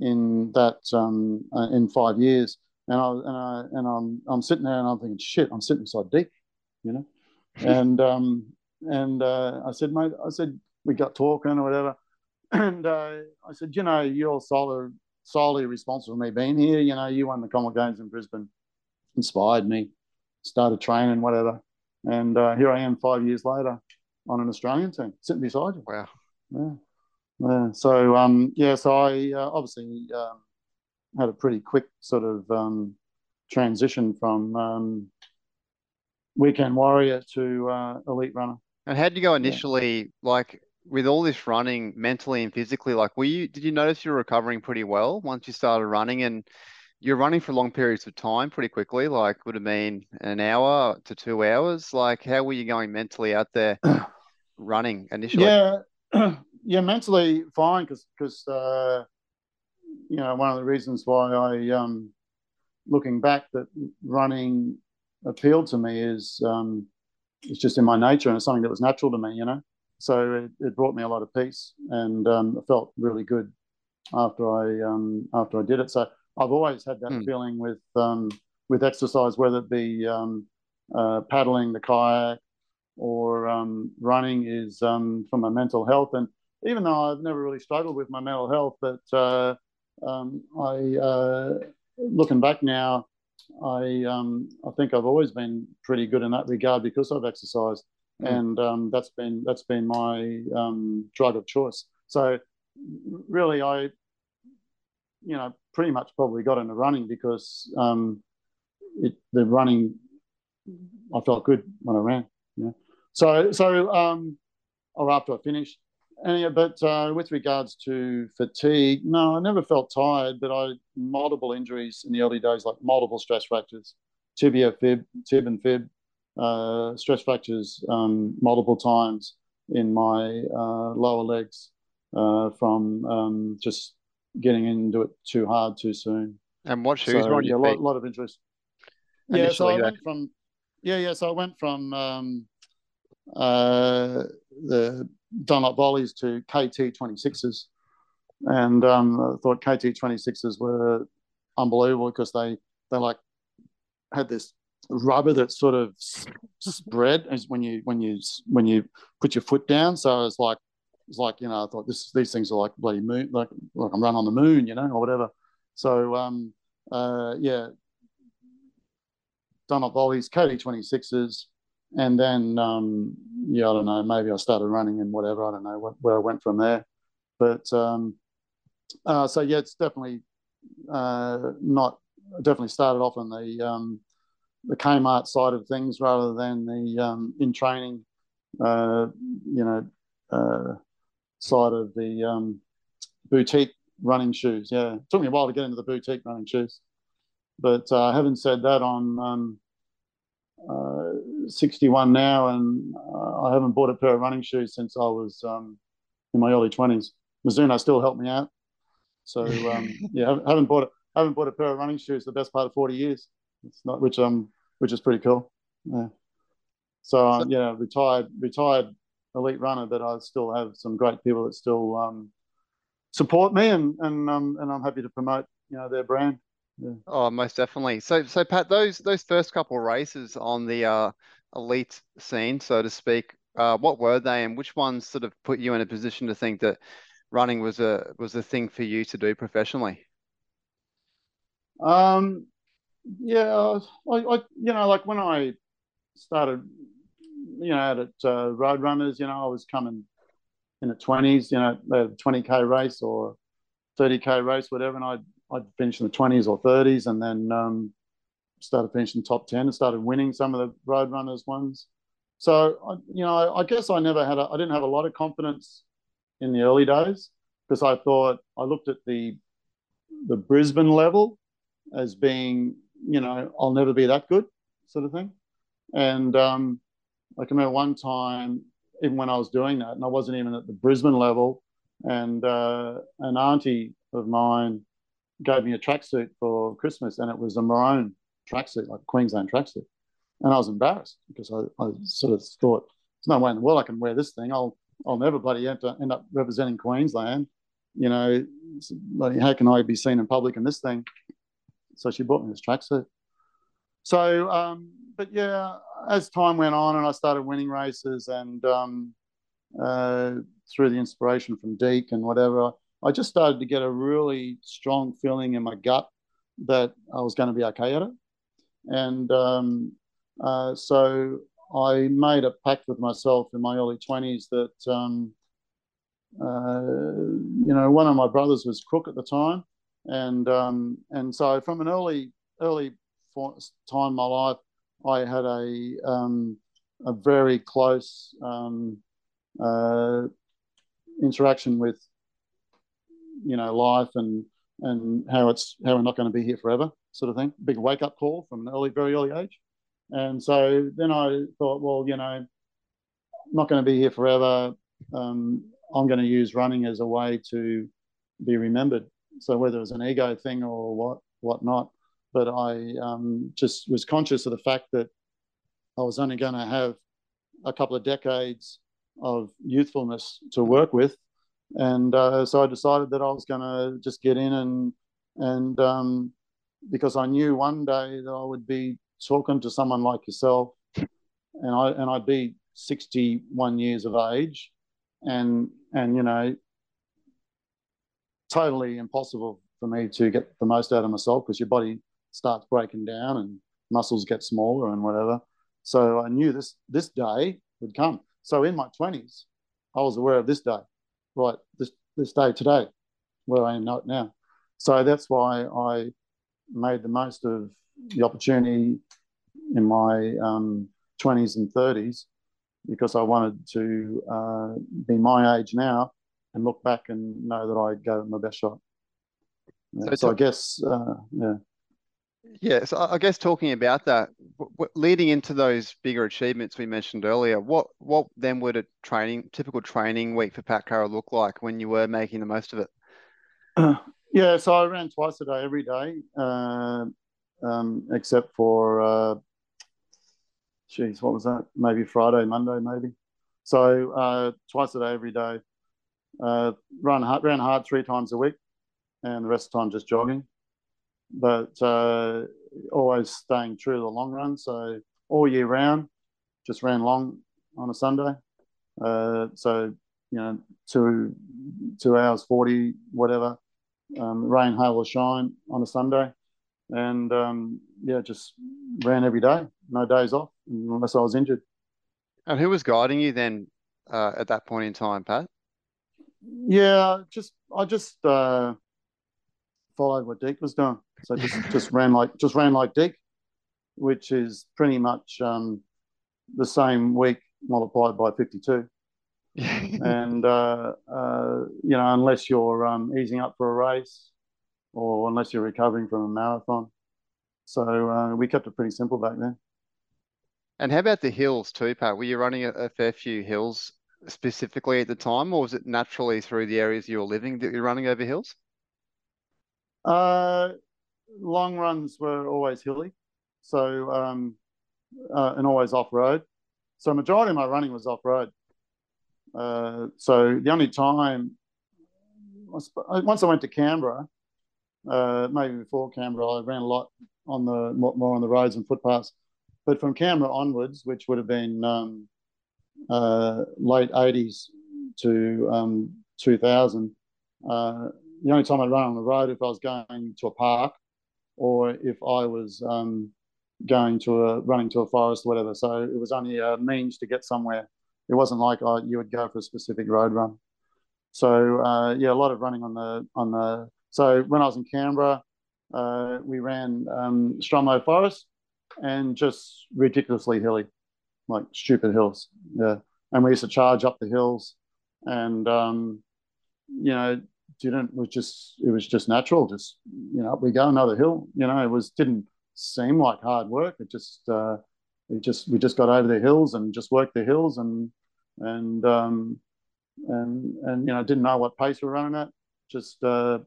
in that um, uh, in five years. And I and I and I'm I'm sitting there and I'm thinking, shit, I'm sitting beside Deek, you know. and um and uh, I said, mate, I said we got talking or whatever, and uh, I said, you know, you're solely solely responsible for me being here. You know, you won the Commonwealth Games in Brisbane, inspired me, started training, whatever, and uh, here I am five years later on an Australian team, sitting beside you. Wow. Yeah. Yeah. So um, yeah. So I uh, obviously um, had a pretty quick sort of um, transition from um, weekend warrior to uh, elite runner. And how did you go initially, yeah. like with all this running, mentally and physically? Like, were you? Did you notice you were recovering pretty well once you started running? And you're running for long periods of time pretty quickly. Like, would have been an hour to two hours. Like, how were you going mentally out there running initially? Yeah, yeah, mentally fine because because. Uh, you know, one of the reasons why I, um, looking back, that running appealed to me is um, it's just in my nature and it's something that was natural to me, you know. So it, it brought me a lot of peace, and um, it felt really good after I um, after I did it. So I've always had that mm. feeling with um, with exercise, whether it be um, uh, paddling the kayak or um, running, is um, for my mental health. And even though I've never really struggled with my mental health, but uh, um, I uh, looking back now, I um, I think I've always been pretty good in that regard because I've exercised, mm. and um, that's been that's been my um, drug of choice. So really, I you know pretty much probably got into running because um, it, the running I felt good when I ran. Yeah. So so um, or after I finished, yeah, but uh, with regards to fatigue, no, I never felt tired, but I multiple injuries in the early days, like multiple stress fractures, tibia, fib, tib, and fib, uh, stress fractures um, multiple times in my uh, lower legs uh, from um, just getting into it too hard too soon. And what shoes so, were on yeah, your feet? A lot, lot of injuries. Yeah, so I went from yeah, yeah. So I went from um, uh, the Dunlop volleys to KT 26s. And um, I thought KT 26s were unbelievable because they, they like had this rubber that sort of spread as when you when you when you put your foot down. So it's like it's like you know I thought this these things are like bloody moon like like I'm running on the moon you know or whatever. So um uh yeah, Dunlop volleys, KT 26s, and then um, yeah, I don't know. Maybe I started running and whatever. I don't know what, where I went from there, but um, uh, so yeah, it's definitely uh, not definitely started off on the um, the Kmart side of things rather than the um, in training, uh, you know, uh, side of the um, boutique running shoes. Yeah, it took me a while to get into the boutique running shoes, but uh, having said that, I'm um, uh, 61 now, and uh, I haven't bought a pair of running shoes since I was um, in my early 20s. Mizuno still helped me out, so um, yeah, haven't bought it. Haven't bought a pair of running shoes the best part of 40 years. It's not which um which is pretty cool. Yeah. So um, yeah, retired retired elite runner, but I still have some great people that still um, support me, and and um, and I'm happy to promote you know their brand. Yeah. Oh, most definitely. So so Pat, those those first couple of races on the uh, elite scene, so to speak, uh, what were they, and which ones sort of put you in a position to think that running was a was a thing for you to do professionally? Um, yeah, I, I you know like when I started you know, out at uh, Roadrunners, you know, I was coming in the 20s, you know, a 20K race or 30K race, whatever. And I'd, I'd finish in the 20s or 30s and then um, started finishing top 10 and started winning some of the Roadrunners ones. So, I, you know, I guess I never had, a, I didn't have a lot of confidence in the early days because I thought, I looked at the, the Brisbane level as being, you know, I'll never be that good sort of thing. And, um, I remember one time, even when I was doing that, and I wasn't even at the Brisbane level, and uh, an auntie of mine gave me a tracksuit for Christmas, and it was a maroon tracksuit, like Queensland tracksuit. And I was embarrassed because I, I, sort of thought, there's no way in the world I can wear this thing. I'll I'll never bloody end, end up representing Queensland. You know, bloody how can I be seen in public in this thing? So she bought me this tracksuit. So, um, but yeah, as time went on and I started winning races and um, uh, through the inspiration from Deek and whatever, I just started to get a really strong feeling in my gut that I was going to be okay at it. And um, uh, so I made a pact with myself in my early 20s that, um, uh, you know, one of my brothers was crook at the time. And, um, and so from an early, early time in my life, I had a um, a very close um, uh, interaction with you know life and and how it's how we're not going to be here forever, sort of thing. Big wake up call from an early, very early age. And so then I thought, well, you know, not going to be here forever. Um, I'm going to use running as a way to be remembered. So whether it's an ego thing or what whatnot, but I um, just was conscious of the fact that I was only going to have a couple of decades of youthfulness to work with, and uh, so I decided that I was going to just get in and and um, because I knew one day that I would be talking to someone like yourself, and I and I'd be 61 years of age, and and you know totally impossible for me to get the most out of myself because your body starts breaking down and muscles get smaller and whatever. So I knew this this day would come. So in my twenties, I was aware of this day, right? This this day today, where I am not now. So that's why I made the most of the opportunity in my um, 20s and 30s because I wanted to uh, be my age now and look back and know that I gave it my best shot. Yeah, so, so I guess, uh, yeah. Yeah, so I guess talking about that, leading into those bigger achievements we mentioned earlier, what what then would a training typical training week for Pat Carroll look like when you were making the most of it? Uh, yeah, so I ran twice a day every day, uh, um, except for, uh, geez, what was that? Maybe Friday, Monday, maybe. So uh, twice a day every day. Uh, run hard, ran hard three times a week, and the rest of the time just jogging but uh, always staying true to the long run. So all year round, just ran long on a Sunday. Uh, so you know, two two hours forty, whatever, um, rain, hail, or shine on a Sunday, and um, yeah, just ran every day, no days off unless I was injured. And who was guiding you then uh, at that point in time, Pat? Yeah, just I just uh, followed what Deek was doing. So just just ran like just ran like Deek, which is pretty much um, the same week multiplied by 52. and uh, uh, you know, unless you're um, easing up for a race, or unless you're recovering from a marathon, so uh, we kept it pretty simple back then. And how about the hills too, Pat? Were you running a, a, fair few hills specifically at the time, or was it naturally through the areas you were living that you're running over hills? Uh, long runs were always hilly, so um, uh, and always off road. So majority of my running was off road. Uh, so the only time, once I went to Canberra, uh, maybe before Canberra, I ran a lot on the more on the roads and footpaths. But from Canberra onwards, which would have been um, uh, late 80s to um, 2000, uh, the only time I'd run on the road if I was going to a park or if I was um, going to a running to a forest or whatever. So it was only a means to get somewhere. It wasn't like oh, you would go for a specific road run. So uh, yeah, a lot of running on the on the. So when I was in Canberra, uh, we ran um, Stromlo Forest and just ridiculously hilly, like stupid hills. Yeah, and we used to charge up the hills, and um, you know, didn't was just it was just natural. Just you know, we go another hill. You know, it was didn't seem like hard work. It just uh, it just we just got over the hills and just worked the hills and and um, and and you know didn't know what pace we were running at. Just uh,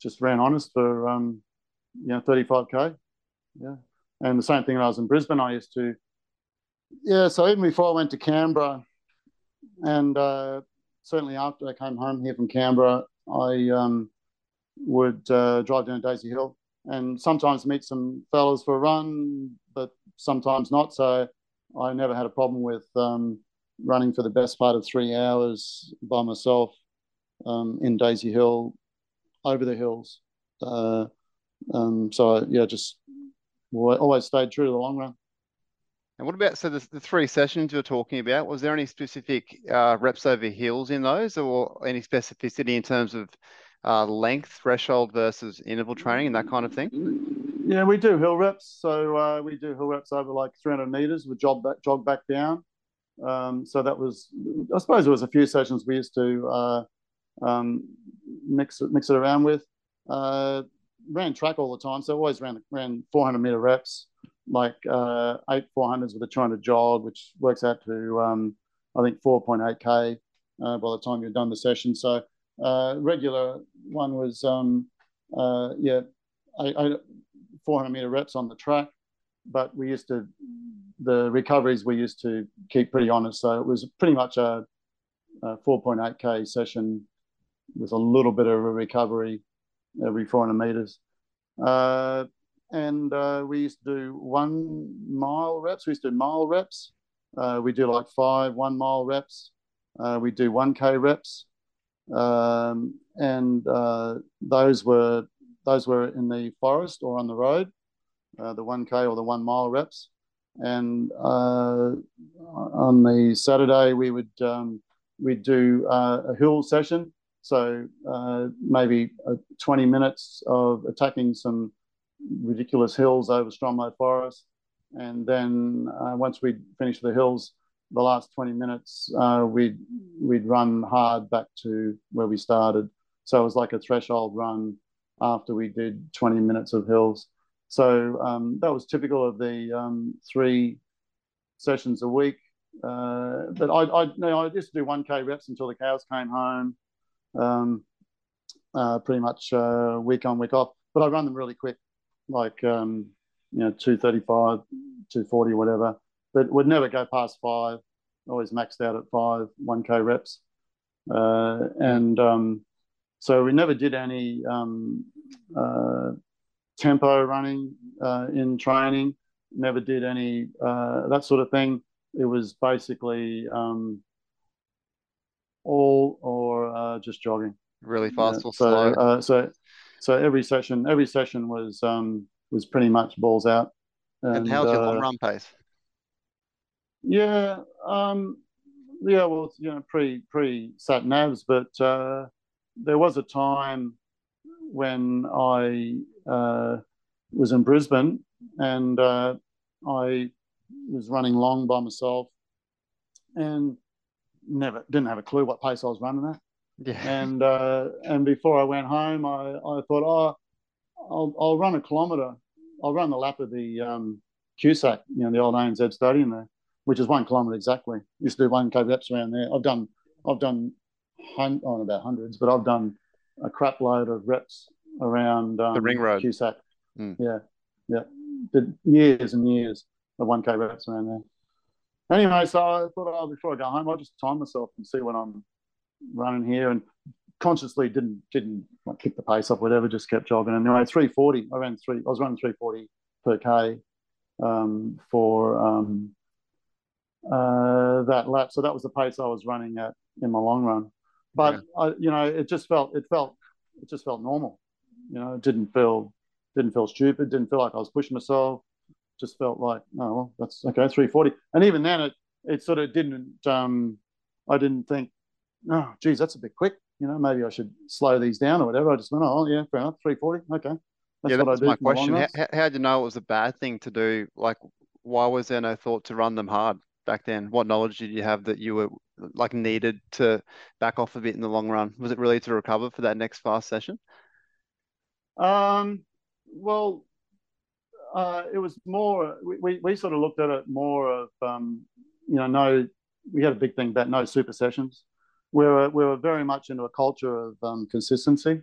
just ran honest for um, you know 35k. Yeah, and the same thing when I was in Brisbane. I used to yeah. So even before I went to Canberra, and uh, certainly after I came home here from Canberra, I um, would uh, drive down Daisy Hill and sometimes meet some fellas for a run, but sometimes not. So I never had a problem with um, running for the best part of three hours by myself um, in Daisy Hill, over the hills. Uh, um, so yeah, just always stayed true to the long run. And what about so the, the three sessions you're talking about? Was there any specific uh, reps over hills in those, or any specificity in terms of uh, length threshold versus interval training and that kind of thing? Yeah, we do hill reps. So uh, we do hill reps over like 300 meters. We jog back, jog back down. Um, so that was, I suppose, it was a few sessions we used to uh, um, mix it, mix it around with. Uh, ran track all the time, so always ran ran 400 meter reps, like uh, eight 400s with a to jog, which works out to um, I think 4.8k uh, by the time you've done the session. So uh, regular one was um, uh, yeah, I, I, 400 meter reps on the track, but we used to the recoveries we used to keep pretty honest. So it was pretty much a, a 4.8k session with a little bit of a recovery every 400 meters. And uh, we used to do one mile reps. We used to do mile reps. Uh, we do like five one mile reps. Uh, we do 1k reps um, and uh, those were those were in the forest or on the road, uh, the one k or the one mile reps. And uh, on the Saturday we would um, we'd do a hill session, so maybe uh, 20 minutes of attacking some ridiculous hills over Stromlo Forest, and then once we'd finished the hills, the last 20 minutes, uh, we'd, we'd run hard back to where we started. So it was like a threshold run after we did 20 minutes of hills. So um, that was typical of the um, three sessions a week. Uh, but I, I, you know, I used to do 1K reps until the cows came home, um, uh, pretty much uh, week on, week off. But I run them really quick, like, um, you know, 235, 240, whatever but would never go past five. Always maxed out at five, 1K reps. Uh, and um, so we never did any um, uh, tempo running uh, in training, never did any uh, that sort of thing. It was basically um, all or uh, just jogging. Really fast yeah, or so, slow? Uh, so, so every session, every session was um, was pretty much balls out. And, and how's your long run pace? Yeah, um, yeah. Well, you know, pre pre sat navs, but uh, there was a time when I uh, was in Brisbane and uh, I was running long by myself and never didn't have a clue what pace I was running at. Yeah. And uh, and before I went home, I, I thought, oh, I'll, I'll run a kilometre. I'll run the lap of the um, QSAC, you know, the old ANZ stadium there, which is one kilometre exactly. Used to do one k reps around there. I've done I've done on oh, about hundreds, but I've done a crap load of reps around um, the ring road. QSAC. Mm. Yeah, yeah, did years and years of one k reps around there. Anyway, so I thought, oh, before I go home, I'll just time myself and see what I'm running here, and consciously didn't didn't like kick the pace up, whatever. Just kept jogging. Anyway, three forty. I ran three. I was running three forty per k um, for um, uh, that lap. So that was the pace I was running at in my long run. But yeah. I, you know, it just felt it felt it just felt normal. You know, it didn't feel didn't feel stupid. Didn't feel like I was pushing myself. Just felt like, oh well, that's okay, three forty. And even then, it it sort of didn't. Um, I didn't think, oh, geez, that's a bit quick. You know, maybe I should slow these down or whatever. I just went, oh yeah, fair enough, three forty, okay. That's yeah, that's my question. How, how did you know it was a bad thing to do? Like, why was there no thought to run them hard back then? What knowledge did you have that you were like needed to back off a bit in the long run? Was it really to recover for that next fast session? Um, well, uh, it was more. We, we, we sort of looked at it more of um, you know no. We had a big thing about no super sessions. We were we were very much into a culture of um, consistency,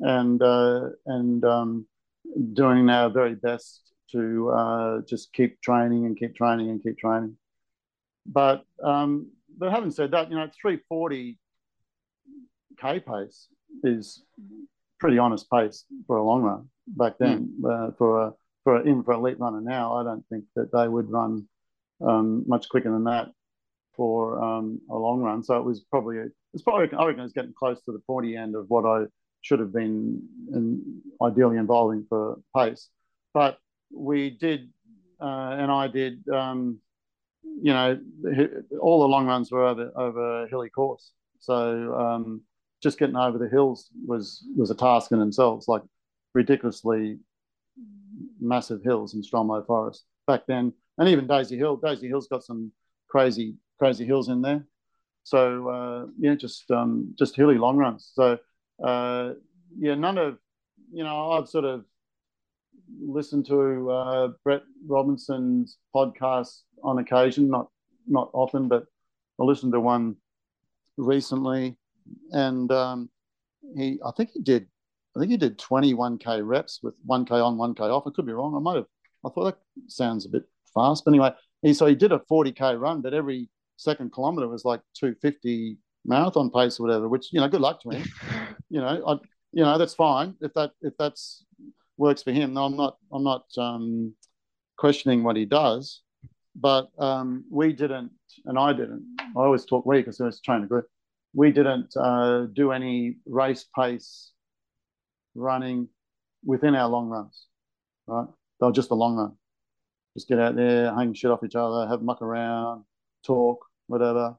and uh, and um, doing our very best to uh, just keep training and keep training and keep training. But um, but having said that, you know, 340 k pace is pretty honest pace for a long run back then. Mm. Uh, for a for a, even for elite runner now, I don't think that they would run um, much quicker than that for um, a long run. So it was probably it's probably I reckon it's getting close to the 40 end of what I should have been in, ideally involving for pace. But we did, uh, and I did. Um, you know, all the long runs were over over a hilly course, so um, just getting over the hills was was a task in themselves. Like ridiculously massive hills in Stromlo Forest back then, and even Daisy Hill. Daisy Hill's got some crazy crazy hills in there. So uh, yeah, just um, just hilly long runs. So uh, yeah, none of you know I've sort of listened to uh, Brett Robinson's podcast on occasion, not not often, but I listened to one recently, and um, he I think he did I think he did 21k reps with 1k on, 1k off. I could be wrong. I might have. I thought that sounds a bit fast, but anyway, he so he did a 40k run, but every second kilometer was like 250 marathon pace or whatever. Which you know, good luck to him. you know, I you know that's fine if that if that's works for him. No, I'm not I'm not um, questioning what he does, but um, we didn't, and I didn't. I always talk we because it's a trainer group. We didn't uh, do any race pace running within our long runs, right? They were just a long run. Just get out there, hang shit off each other, have muck around, talk, whatever.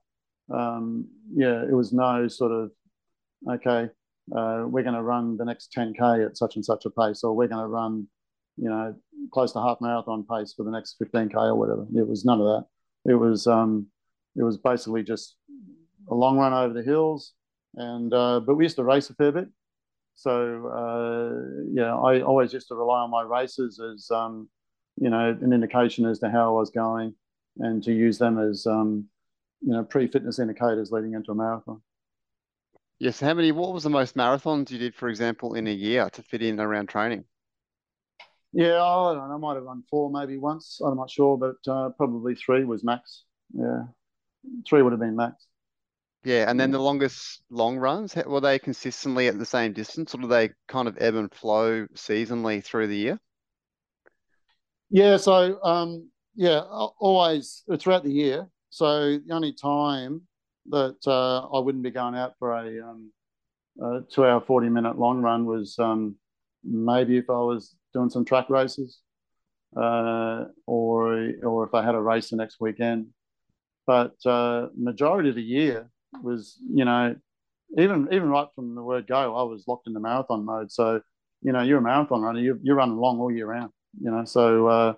Um, yeah, it was no sort of okay. Uh, we're going to run the next 10k at such and such a pace, or we're going to run, you know, close to half marathon pace for the next 15k or whatever. It was none of that. It was um, it was basically just a long run over the hills, and uh, but we used to race a fair bit. So uh, yeah, I always used to rely on my races as um, you know an indication as to how I was going, and to use them as um, you know pre-fitness indicators leading into a marathon. Yes. How many? What was the most marathons you did, for example, in a year to fit in around training? Yeah, I don't know. I might have run four maybe once. I'm not sure, but uh, probably three was max. Yeah, three would have been max. Yeah, and then the longest long runs were they consistently at the same distance, or do they kind of ebb and flow seasonally through the year? Yeah, so um, yeah, always throughout the year. So the only time that uh, I wouldn't be going out for a, um, a two-hour, forty-minute long run was um, maybe if I was doing some track races, uh, or or if I had a race the next weekend. But uh, majority of the year was, you know, even even right from the word go, I was locked into marathon mode. So you know, you're a marathon runner. You're, you're running long all year round. You know, so uh,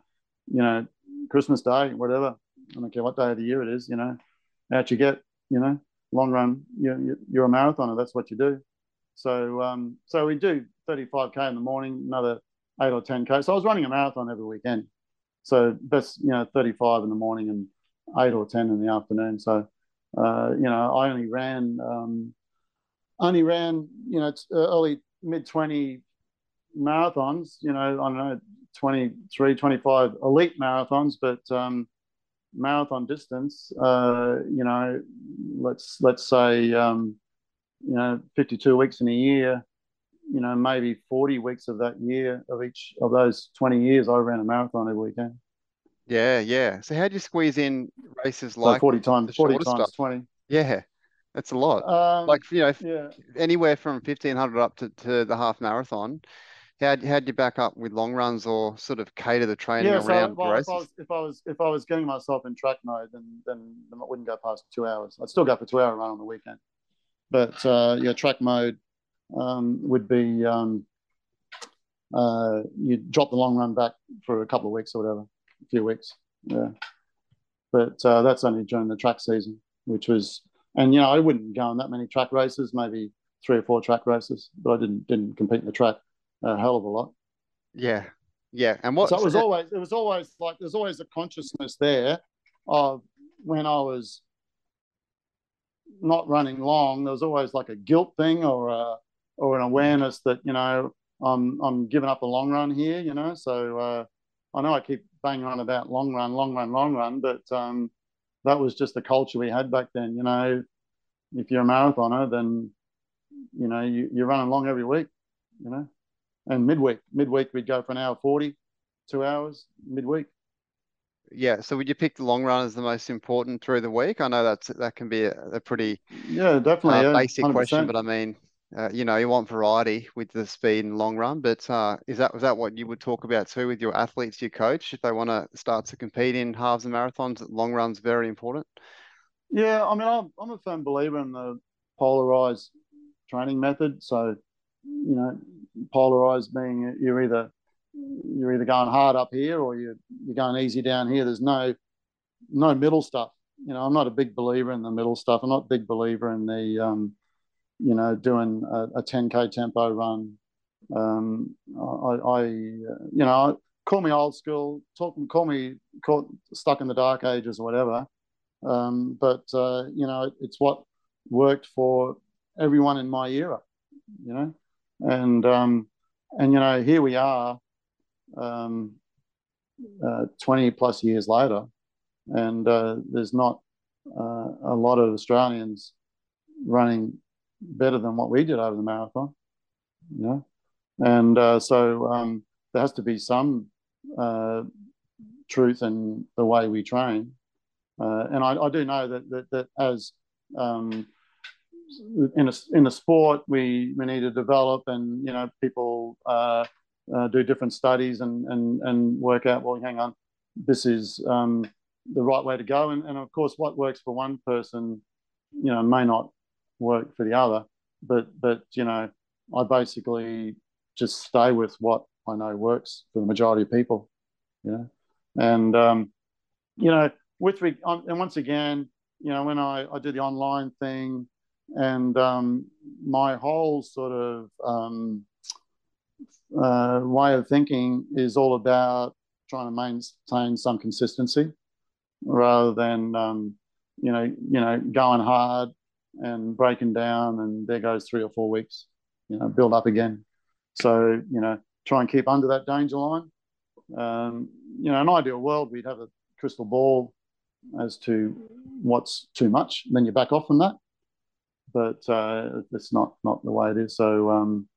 you know, Christmas Day, whatever. I don't care what day of the year it is. You know, out you get. You know, long run. you're, you're a marathoner. That's what you do. So um, so we do 35k in the morning, another eight or 10k. So I was running a marathon every weekend. So best, you know, 35 in the morning and eight or 10 in the afternoon. So, uh, you know, I only ran, um, only ran, you know, it's early mid 20 marathons, you know, I don't know, 23, 25 elite marathons, but um, marathon distance, uh, you know, let's let's say, um, you know, 52 weeks in a year, you know, maybe 40 weeks of that year, of each of those 20 years, I ran a marathon every weekend. Yeah, yeah. So how do you squeeze in races like so 40 times, 40 times stuff? 20. Yeah, that's a lot. Um, like, you know, yeah. anywhere from 1500 up to, to the half marathon. How how'd you back up with long runs or sort of cater the training yeah, around so, well, races? If I, was, if I was if I was getting myself in track mode, then then I wouldn't go past two hours. I'd still go for two hour run on the weekend, but uh, yeah, track mode um, would be um, uh, you drop the long run back for a couple of weeks or whatever, a few weeks. Yeah, but uh, that's only during the track season, which was, and you know, I wouldn't go on that many track races, maybe three or four track races, but I didn't didn't compete in the track a hell of a lot. Yeah, yeah, and what? So it was always it was always like there's always a consciousness there of when I was not running long, there was always like a guilt thing or a, or an awareness that you know I'm I'm giving up a long run here, you know. So uh, I know I keep banging on about long run, long run, long run, but um, that was just the culture we had back then. You know, if you're a marathoner, then you know you, you're running long every week, you know. And midweek, midweek we'd go for an hour forty, two hours midweek. Yeah. So would you pick the long run as the most important through the week? I know that's that can be a, a pretty yeah definitely uh, yeah, basic 100%. question, but I mean, uh, you know, you want variety with the speed and long run. But uh, is that was that what you would talk about too with your athletes, your coach, if they want to start to compete in halves and marathons? Long run's very important. Yeah, I mean, I'm I'm a firm believer in the polarized training method. So, you know, polarized being you're either you're either going hard up here or you're you're going easy down here. There's no no middle stuff. You know, I'm not a big believer in the middle stuff. I'm not a big believer in the um, you know, doing a, a 10k tempo run. Um, I, I, you know, call me old school, talk, call me caught, stuck in the dark ages or whatever. Um, but uh, you know, it's what worked for everyone in my era. You know, and um, and you know, here we are, um, uh, 20 plus years later, and uh, there's not uh, a lot of Australians running better than what we did over the marathon. You know, and uh, so um, there has to be some uh, truth in the way we train. Uh, and I, I, do know that that, that as um, in a in a sport we we need to develop and you know people uh, uh, do different studies and and and work out well hang on this is um, the right way to go. And, and of course what works for one person you know may not work for the other. But but you know I basically just stay with what I know works for the majority of people you know. And um, you know with re- and once again you know when I, I did the online thing and um, my whole sort of um, uh, way of thinking is all about trying to maintain some consistency rather than um, you know you know going hard and breaking down and there goes three or four weeks you know build up again. So you know try and keep under that danger line. Um, you know an ideal world we'd have a crystal ball as to what's too much and then you back off from that but uh, it's not not the way it is. So um,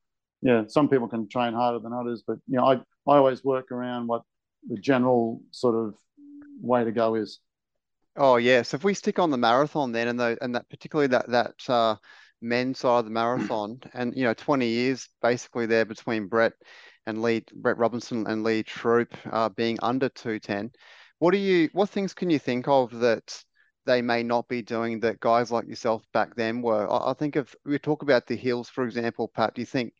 yeah, some people can train harder than others, but you know, I I always work around what the general sort of way to go is. Oh yeah, so if we stick on the marathon then, and the, and that particularly that that uh, men's side of the marathon, and you know, 20 years basically there between Brett and Lee, Brett Robinson and Lee Troop uh, being under 210. What do you, what things can you think of that they may not be doing that guys like yourself back then were? I, I think if we talk about the hills, for example, Pat. Do you think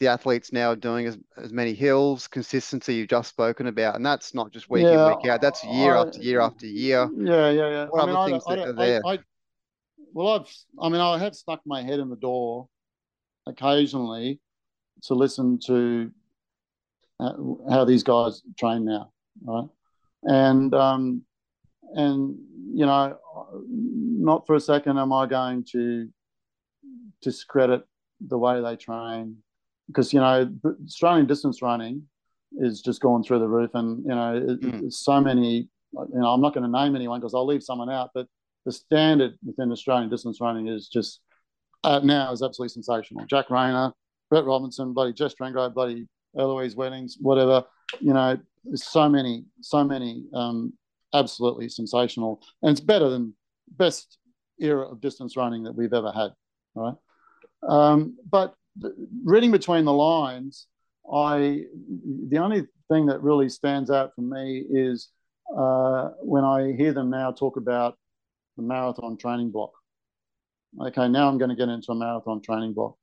the athletes now are doing as, as many hills, consistency you've just spoken about, and that's not just week Yeah, in, week out. That's year I- after year after year. Yeah, yeah, yeah. What I mean, other things that are there? I, well, I've, I mean, I have stuck my head in the door occasionally to listen to how these guys train now, right? And um, and you know, not for a second am I going to discredit the way they train because you know Australian distance running is just going through the roof, and you know, Mm. so many. You know, I'm not going to name anyone because I'll leave someone out, but the standard within Australian distance running is just uh, now is absolutely sensational. Jack Rayner, Brett Robinson, bloody Jess Trengove, bloody Eloise Wellings, whatever. You know, there's so many, so many um, absolutely sensational, and it's better than best era of distance running that we've ever had. Right, um, but reading between the lines, I the only thing that really stands out for me is uh, when I hear them now talk about the marathon training block. Okay, now I'm going to get into a marathon training block,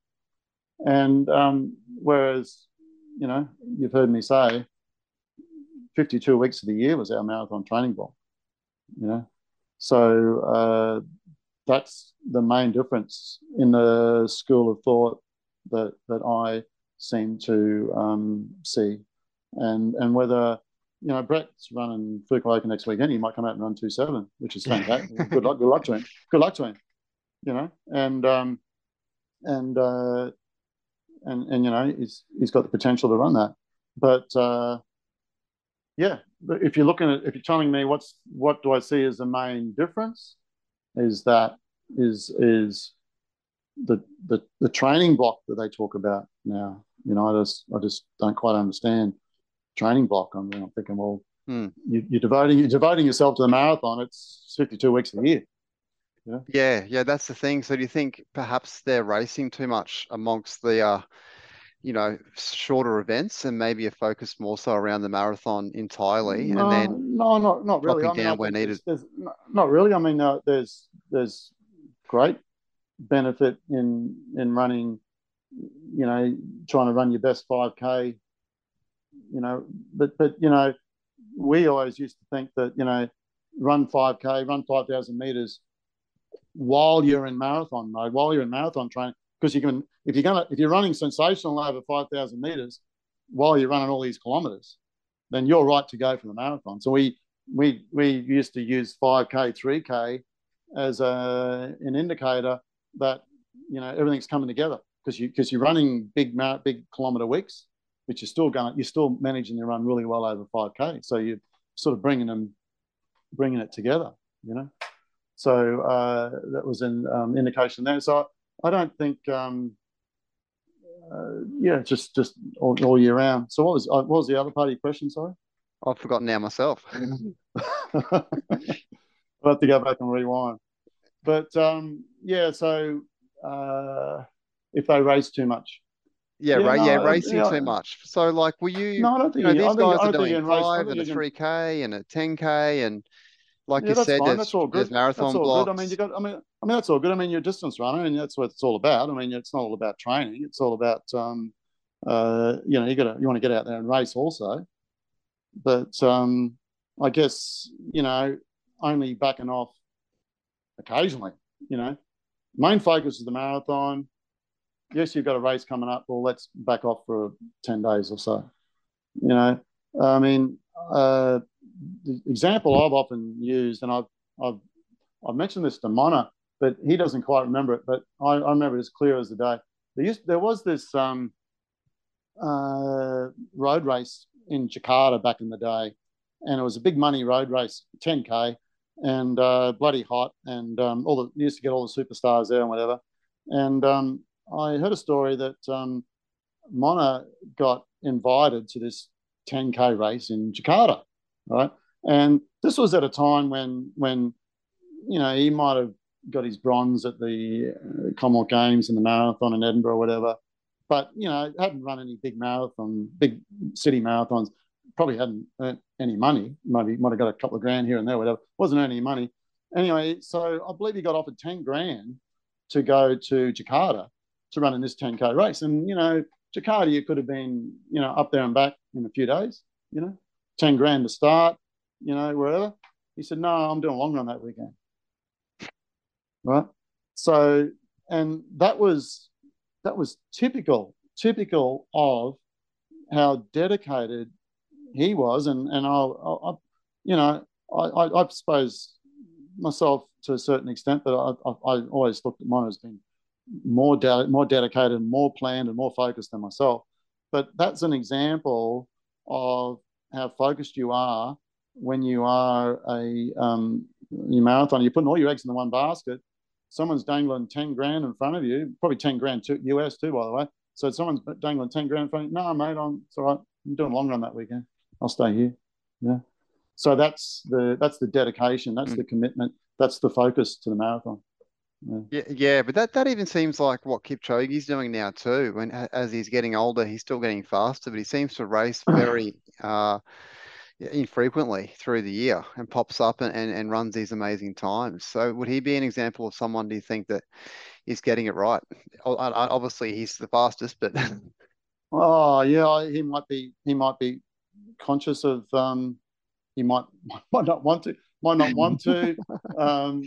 and um, whereas you know you've heard me say, 52 weeks of the year was our marathon training block. You know, so uh, that's the main difference in the school of thought that that I seem to um, see, and and whether you know Brett's running Fukuoka next weekend, he might come out and run two seven, which is fantastic. good luck, good luck to him. Good luck to him. You know, and um, and uh, and and you know he's he's got the potential to run that, but uh, yeah, but if you're looking at if you're telling me what's what do I see as the main difference, is that is is the the the training block that they talk about now. You know, I just I just don't quite understand training block. I mean, I'm thinking, well, Hmm. you, you're devoting you're devoting yourself to the marathon. It's 52 weeks a year. Yeah, yeah, that's the thing. So do you think perhaps they're racing too much amongst the uh, you know, shorter events and maybe a focus more so around the marathon entirely, no, and then no, not not really. I mean, down where needed. Not really. I mean, uh, there's there's great benefit in in running. You know, trying to run your best 5k. You know, but but you know, we always used to think that you know, run 5k, run 5,000 meters while you're in marathon mode, while you're in marathon training, because you can if you're gonna if you're running sensational over 5,000 meters while you're running all these kilometers, then you're right to go for the marathon. So we we we used to use 5k, 3k as a an indicator that you know everything's coming together because you because you're running big big kilometer weeks, but you're still going you're still managing to run really well over 5k. So you're sort of bringing them bringing it together, you know. So uh, that was an um, indication there. So I don't think, um, uh, yeah, just just all, all year round. So what was uh, what was the other part of your question? Sorry, I've forgotten now myself. I'll have to go back and rewind. But um, yeah, so uh, if they race too much, Yeah, Yeah, right. No, uh, racing yeah. too much. So, like, were you? no, I don't think you, I these guys are think you doing. Five and a three k and a ten k, and like yeah, you that's said, fine. there's That's all there's good. marathon That's blocks. good. I mean, you got. I mean, I mean, that's all good. I mean, you're a distance runner, and that's what it's all about. I mean, it's not all about training. It's all about, um, uh, you know, you got to you want to get out there and race also. But um, I guess you know, only backing off occasionally. You know, main focus is the marathon. Yes, you've got a race coming up. Well, let's back off for ten days or so. You know, I mean, uh, the example I've often used, and I've I've I've mentioned this to Mona, but he doesn't quite remember it. But I, I remember it as clear as the day. There used there was this um, uh, road race in Jakarta back in the day, and it was a big money road race, 10k, and uh, bloody hot, and um, all the used to get all the superstars there and whatever. And um, I heard a story that um, Mona got invited to this 10k race in Jakarta, right? And this was at a time when when you know he might have got his bronze at the uh, Commonwealth Games and the marathon in Edinburgh or whatever, but you know hadn't run any big marathon, big city marathons. Probably hadn't earned any money. Maybe might have got a couple of grand here and there, whatever. Wasn't earning any money, anyway, so I believe he got offered 10 grand to go to Jakarta to run in this 10K race. And, you know, Jakarta, you could have been, you know, up there and back in a few days, you know, 10 grand to start, you know, wherever. He said, no, I'm doing a long run that weekend. Right. So, and that was, that was typical, typical of how dedicated he was. And, and I'll, i you know, I, I, I suppose myself to a certain extent, but I, I, I always looked at mine as being more de- more dedicated, more planned, and more focused than myself. But that's an example of how focused you are when you are a um, marathon. You're putting all your eggs in the one basket. Someone's dangling ten grand in front of you, probably ten grand to US too, by the way. So someone's dangling ten grand in front of you. No, mate, I'm it's all right. I'm doing a long run that weekend. I'll stay here. Yeah. So that's the that's the dedication. That's mm. the commitment. That's the focus to the marathon. Yeah, yeah, but that, that even seems like what Kipchoge's doing now too. When as he's getting older, he's still getting faster, but he seems to race very uh, infrequently through the year and pops up and, and, and runs these amazing times. So would he be an example of someone? Do you think that is getting it right? Obviously, he's the fastest, but oh yeah, he might be. He might be conscious of. Um, he might might not want to. Might not want to. Um,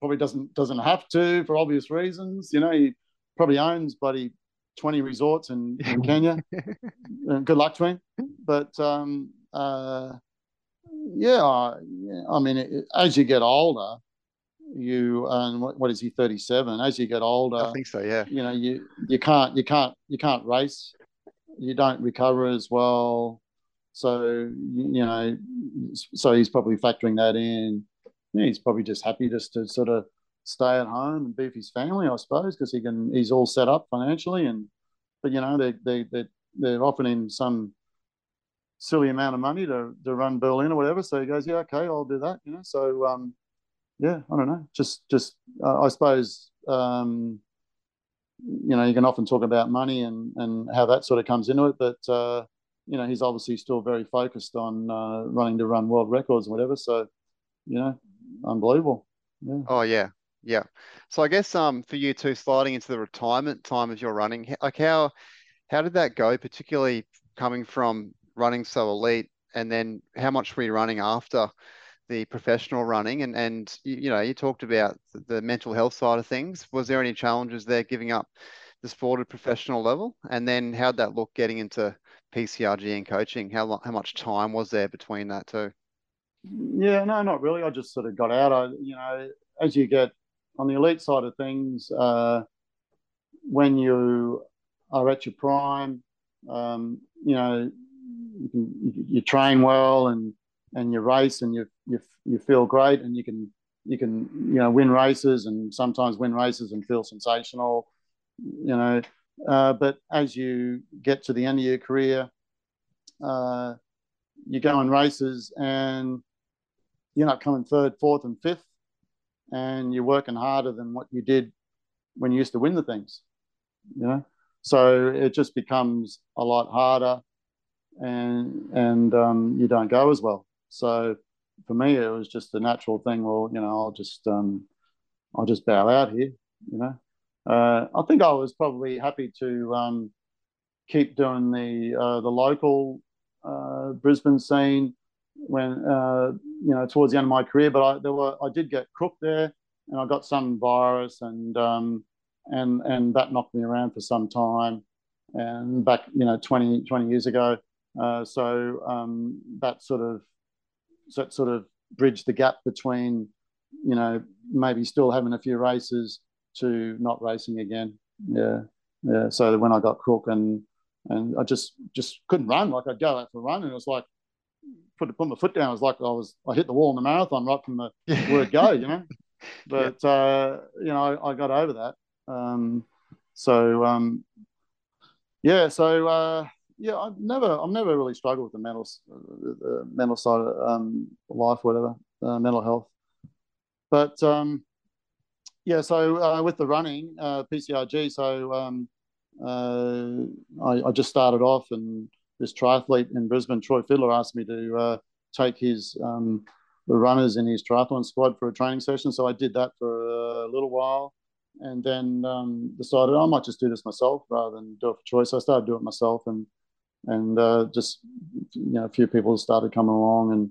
probably doesn't doesn't have to for obvious reasons. You know, he probably owns bloody twenty resorts in, in Kenya. good luck to him. But um, uh, yeah, I mean, it, as you get older, you and what, what is he 37 as you get older i think so yeah you know you you can't you can't you can't race you don't recover as well so you know so he's probably factoring that in yeah, he's probably just happy just to sort of stay at home and be with his family, I suppose, because he can he's all set up financially and but you know they they they they're offering some silly amount of money to to run Berlin or whatever. So he goes, yeah, okay, I'll do that. You know, so um, yeah, I don't know, just just uh, I suppose um, you know you can often talk about money and and how that sort of comes into it, but uh, you know he's obviously still very focused on uh, running to run world records and whatever. So you know unbelievable. Yeah. Oh yeah, yeah. So I guess um for you too, sliding into the retirement time of your running, like how how did that go, particularly coming from running so elite, and then how much were you running after the professional running? And and you know, you talked about the mental health side of things. Was there any challenges there giving up the sport at professional level? And then how'd that look getting into PCRG and coaching? How long, how much time was there between that too? Yeah, no, not really. I just sort of got out. I, you know, as you get on the elite side of things, uh, when you are at your prime, um, you know, you can you, train well and and you race and you you you feel great and you can you can you know win races and sometimes win races and feel sensational, you know. Uh, but as you get to the end of your career, uh, you go on races and you're not coming third, fourth, and fifth, and you're working harder than what you did when you used to win the things. You know, so it just becomes a lot harder, and and um, you don't go as well. So for me, it was just a natural thing. Well, you know, I'll just um, I'll just bow out here. You know, uh, I think I was probably happy to um, keep doing the uh, the local uh, Brisbane scene when uh, you know towards the end of my career. But I there were I did get crook there, and I got some virus, and um, and and that knocked me around for some time, and back you know 20, 20 years ago. Uh, so um, that sort of that sort of bridged the gap between you know maybe still having a few races to not racing again. Yeah, yeah. So when I got crook and and I just just couldn't run. Like I'd go out for a run, and it was like put put my foot down. It was like I was I hit the wall in the marathon right from the word go, you know. But yeah. uh, you know, I, I, got over that. Um, so um, yeah, so uh, yeah, I've never I've never really struggled with the mental the mental side of um, life, whatever, uh, mental health. But um, yeah, so uh, with the running uh, PCRG, so um, uh, I, I, just started off and this triathlete in Brisbane, Troy Fiddler, asked me to uh, take his um, the runners in his triathlon squad for a training session. So I did that for a little while, and then um, decided I might just do this myself rather than do it for choice. So I started doing it myself, and and uh, just you know a few people started coming along and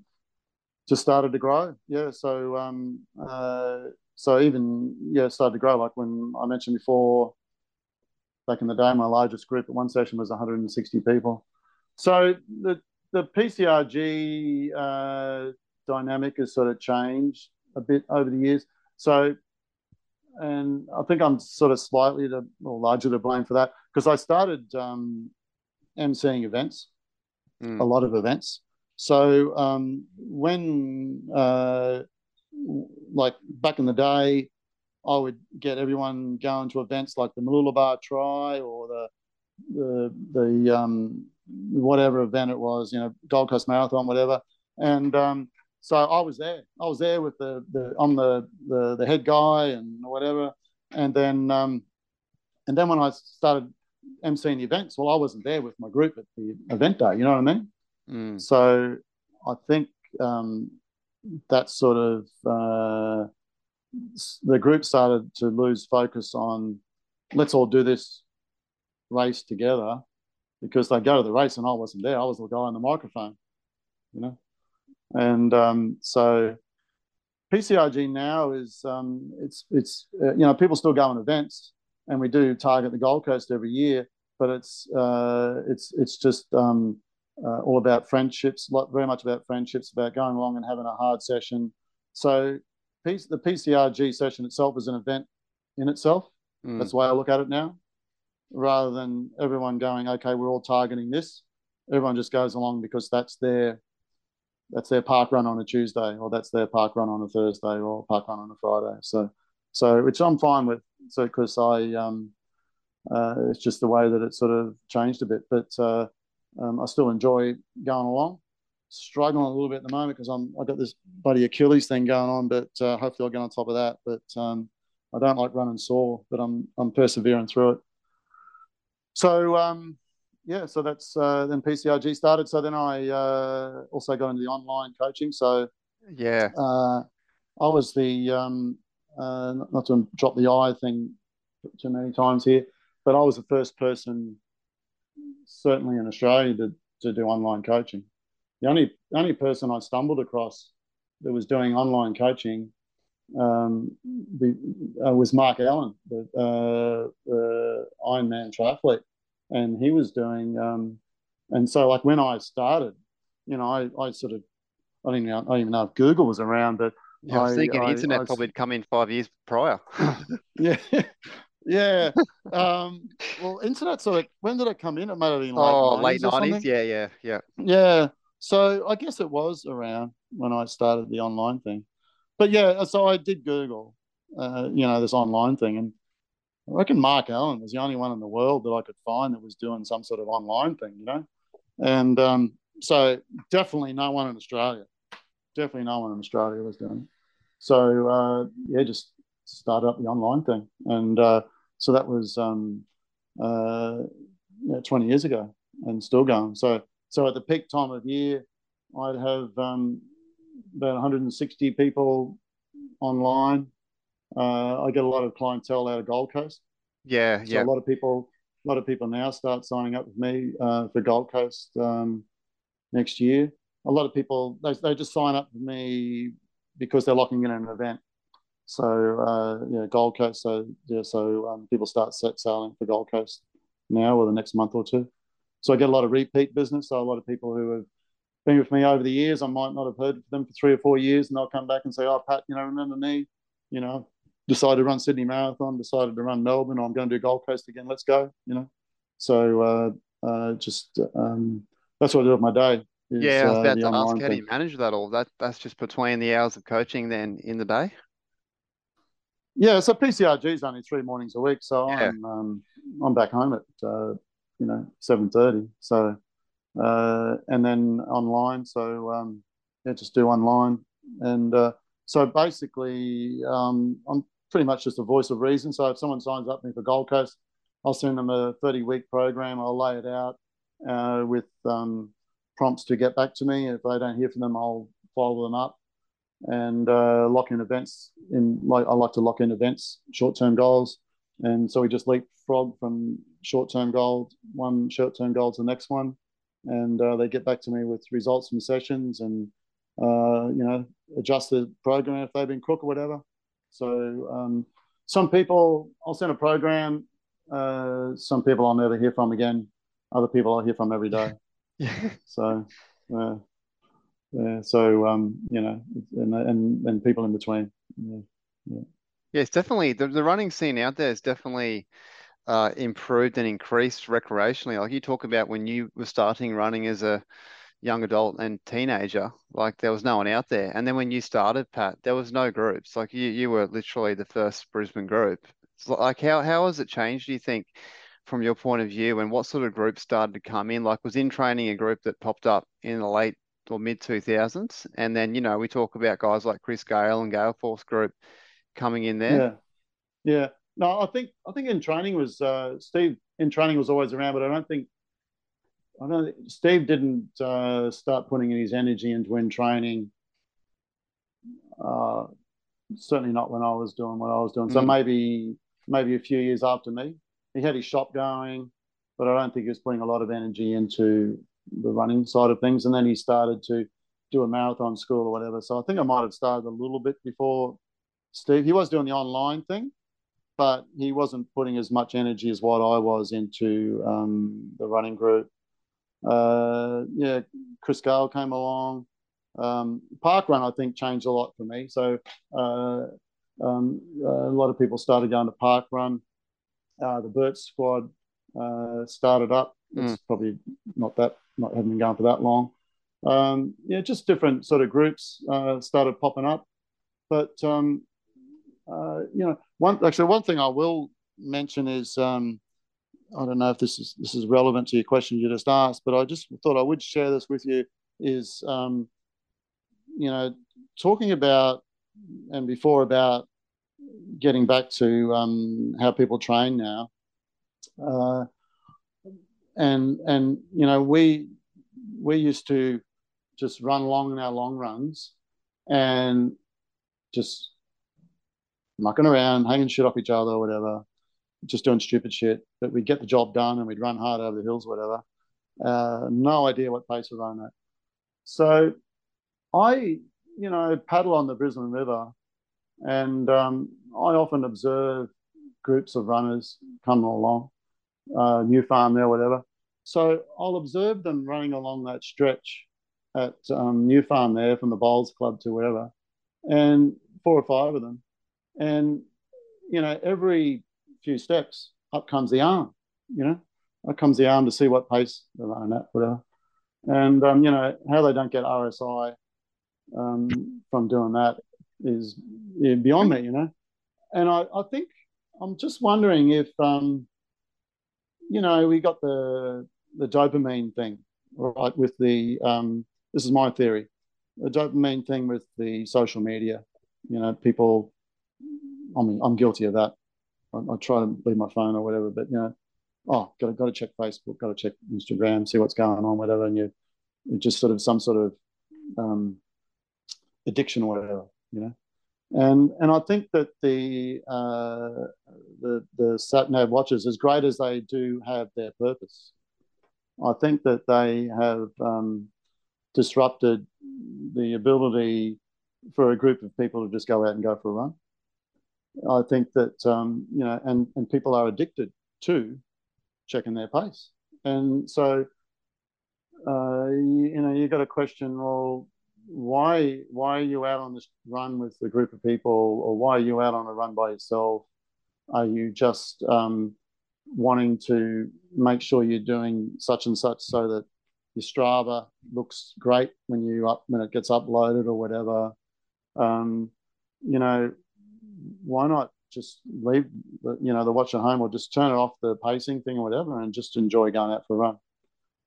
just started to grow. Yeah, so um, uh, so even yeah started to grow. Like when I mentioned before, back in the day, my largest group at one session was 160 people. So the the PCRG uh, dynamic has sort of changed a bit over the years. So, and I think I'm sort of slightly the or larger to blame for that because I started um, emceeing events, mm. a lot of events. So um, when, uh, like back in the day, I would get everyone going to events like the Mooloolaba Tri or the the the um, whatever event it was, you know, Gold Coast Marathon, whatever. And um, so I was there. I was there with the, the I'm the, the the head guy and whatever. And then um, and then when I started emceeing the events, well, I wasn't there with my group at the event day. You know what I mean? Mm. So I think um, that sort of uh, the group started to lose focus on let's all do this race together because they go to the race and I wasn't there. I was the guy on the microphone, you know. And um, so PCRG now is um, it's it's uh, you know people still go on events and we do target the Gold Coast every year, but it's uh, it's it's just um, uh, all about friendships, very much about friendships, about going along and having a hard session. So the PCRG session itself is an event in itself. Mm. That's the way I look at it now rather than everyone going, okay, we're all targeting this. Everyone just goes along because that's their that's their park run on a Tuesday, or that's their park run on a Thursday, or park run on a Friday. So, so which I'm fine with. So because I um, uh, it's just the way that it sort of changed a bit, but uh, um, I still enjoy going along. Struggling a little bit at the moment because I'm I got this bloody Achilles thing going on, but uh, hopefully I'll get on top of that. But um, I don't like running sore, but I'm I'm persevering through it. So um, yeah, so that's uh, then PCRG started. So then I uh, also got into the online coaching. So yeah, uh, I was the um, uh, not to drop the I thing too many times here, but I was the first person, certainly in Australia, to, to do online coaching. The only only person I stumbled across that was doing online coaching um, the, uh, was Mark Allen, the, uh, the Ironman triathlete and he was doing um, and so like when I started, you know, I, I sort of I don't, even know, I don't even know if Google was around, but yeah, I was thinking I, internet I, probably had come in five years prior. yeah. Yeah. Um, well, internet sort of when did it come in? It might have been like oh, late nineties. Yeah, yeah, yeah. Yeah. So I guess it was around when I started the online thing. But yeah, so I did Google, uh, you know, this online thing, and I reckon Mark Allen was the only one in the world that I could find that was doing some sort of online thing, you know. And um, so definitely no one in Australia, definitely no one in Australia was doing. It. So uh, yeah, just started up the online thing, and uh, so that was um, uh, yeah, 20 years ago, and still going. So so at the peak time of year, I'd have um, about 160 people online uh, I get a lot of clientele out of Gold Coast. Yeah, so yeah. A lot of people, a lot of people now start signing up with me uh, for Gold Coast um, next year. A lot of people they they just sign up with me because they're locking in an event. So uh, yeah, Gold Coast. So yeah, so um, people start set sailing for Gold Coast now or the next month or two. So I get a lot of repeat business. So a lot of people who have been with me over the years, I might not have heard from them for three or four years, and they'll come back and say, "Oh, Pat, you know, remember me? You know, decided to run Sydney Marathon, decided to run Melbourne. I'm going to do Gold Coast again. Let's go. You know, so uh, uh, just um, that's what I do with my day. Is, yeah, I was uh, about to ask, how do you manage that all? That that's just between the hours of coaching then in the day. Yeah, so PCRG is only three mornings a week, so yeah. I'm um, I'm back home at uh, you know seven thirty. So uh, and then online, so um, yeah, just do online and uh, so basically, um, I'm pretty much just a voice of reason. So if someone signs up me for Gold Coast, I'll send them a 30 week program. I'll lay it out uh, with um, prompts to get back to me. If I don't hear from them, I'll follow them up. and uh, lock in events. In like I like to lock in events, short term goals, and so we just leapfrog from short term goal, one short term goal to the next one, and uh, they get back to me with results from sessions and uh, you know adjust the program if they've been crook or whatever. So um, some people I'll send a program. Uh, some people I'll never hear from again. Other people I'll hear from every day. Yeah. So uh, yeah, so um, you know, and and and people in between. Yeah, yeah. Yeah, it's definitely the, the running scene out there is definitely uh, improved and increased recreationally. Like you talk about when you were starting running as a young adult and teenager, like there was no one out there. And then when you started, Pat, there was no groups. Like you, you were literally the first Brisbane group. Like how how has it changed, do you think, from your point of view, and what sort of groups started to come in? Like was InTraining a group that popped up in the late or mid 2000s? And then, you know, we talk about guys like Chris Gale and Gale Force Group coming in there. Yeah. Yeah. No, I think I think InTraining was uh, Steve InTraining was always around, but I don't think I don't Steve didn't uh, start putting his energy into InTraining. Uh, certainly not when I was doing what I was doing. So mm. maybe maybe a few years after me, he had his shop going, but I don't think he was putting a lot of energy into the running side of things. And then he started to do a marathon school or whatever. So I think I might have started a little bit before Steve. He was doing the online thing, but he wasn't putting as much energy as what I was into um, the running group. Uh, yeah, Chris Gale came along. Um, park run, I think, changed a lot for me. So uh, um, a lot of people started going to park run. Uh, the Burt squad uh, started up. It's mm. probably not that not having been going for that long. Um, yeah, just different sort of groups uh, started popping up. But um, uh, you know, one actually one thing I will mention is um, I don't know if this is this is relevant to your question you just asked, but I just thought I would share this with you. Is um, you know, talking about and before about getting back to um, how people train now. Uh, and and you know we we used to just run long in our long runs and just mucking around, hanging shit off each other or whatever, just doing stupid shit. But we'd get the job done and we'd run hard over the hills, whatever. Uh, no idea what pace we're running at. So I, you know, paddle on the Brisbane River and um, I often observe groups of runners coming along, uh, new farm there, whatever. So I'll observe them running along that stretch at um, New Farm there from the Bowls Club to wherever, and four or five of them. And, you know, every few steps, up comes the arm, you know, up comes the arm to see what pace they're running at, whatever. And, um, you know, how they don't get RSI um, from doing that is beyond me, you know. And I, I think I'm just wondering if, um, you know, we got the the dopamine thing, right? With the um, this is my theory, the dopamine thing with the social media. You know, people. I mean, I'm guilty of that. I, I try to leave my phone or whatever, but you know, oh, got to got to check Facebook, got to check Instagram, see what's going on, whatever, and you, just sort of some sort of um, addiction or whatever, you know. And and I think that the uh, the the sat nav watches, as great as they do have their purpose, I think that they have um, disrupted the ability for a group of people to just go out and go for a run. I think that um, you know, and and people are addicted to checking their pace, and so uh, you, you know, you got a question. Well, why why are you out on this run with a group of people, or why are you out on a run by yourself? Are you just um, wanting to make sure you're doing such and such so that your Strava looks great when you up when it gets uploaded or whatever. Um, you know, why not just leave the, you know the watch at home or just turn it off the pacing thing or whatever and just enjoy going out for a run.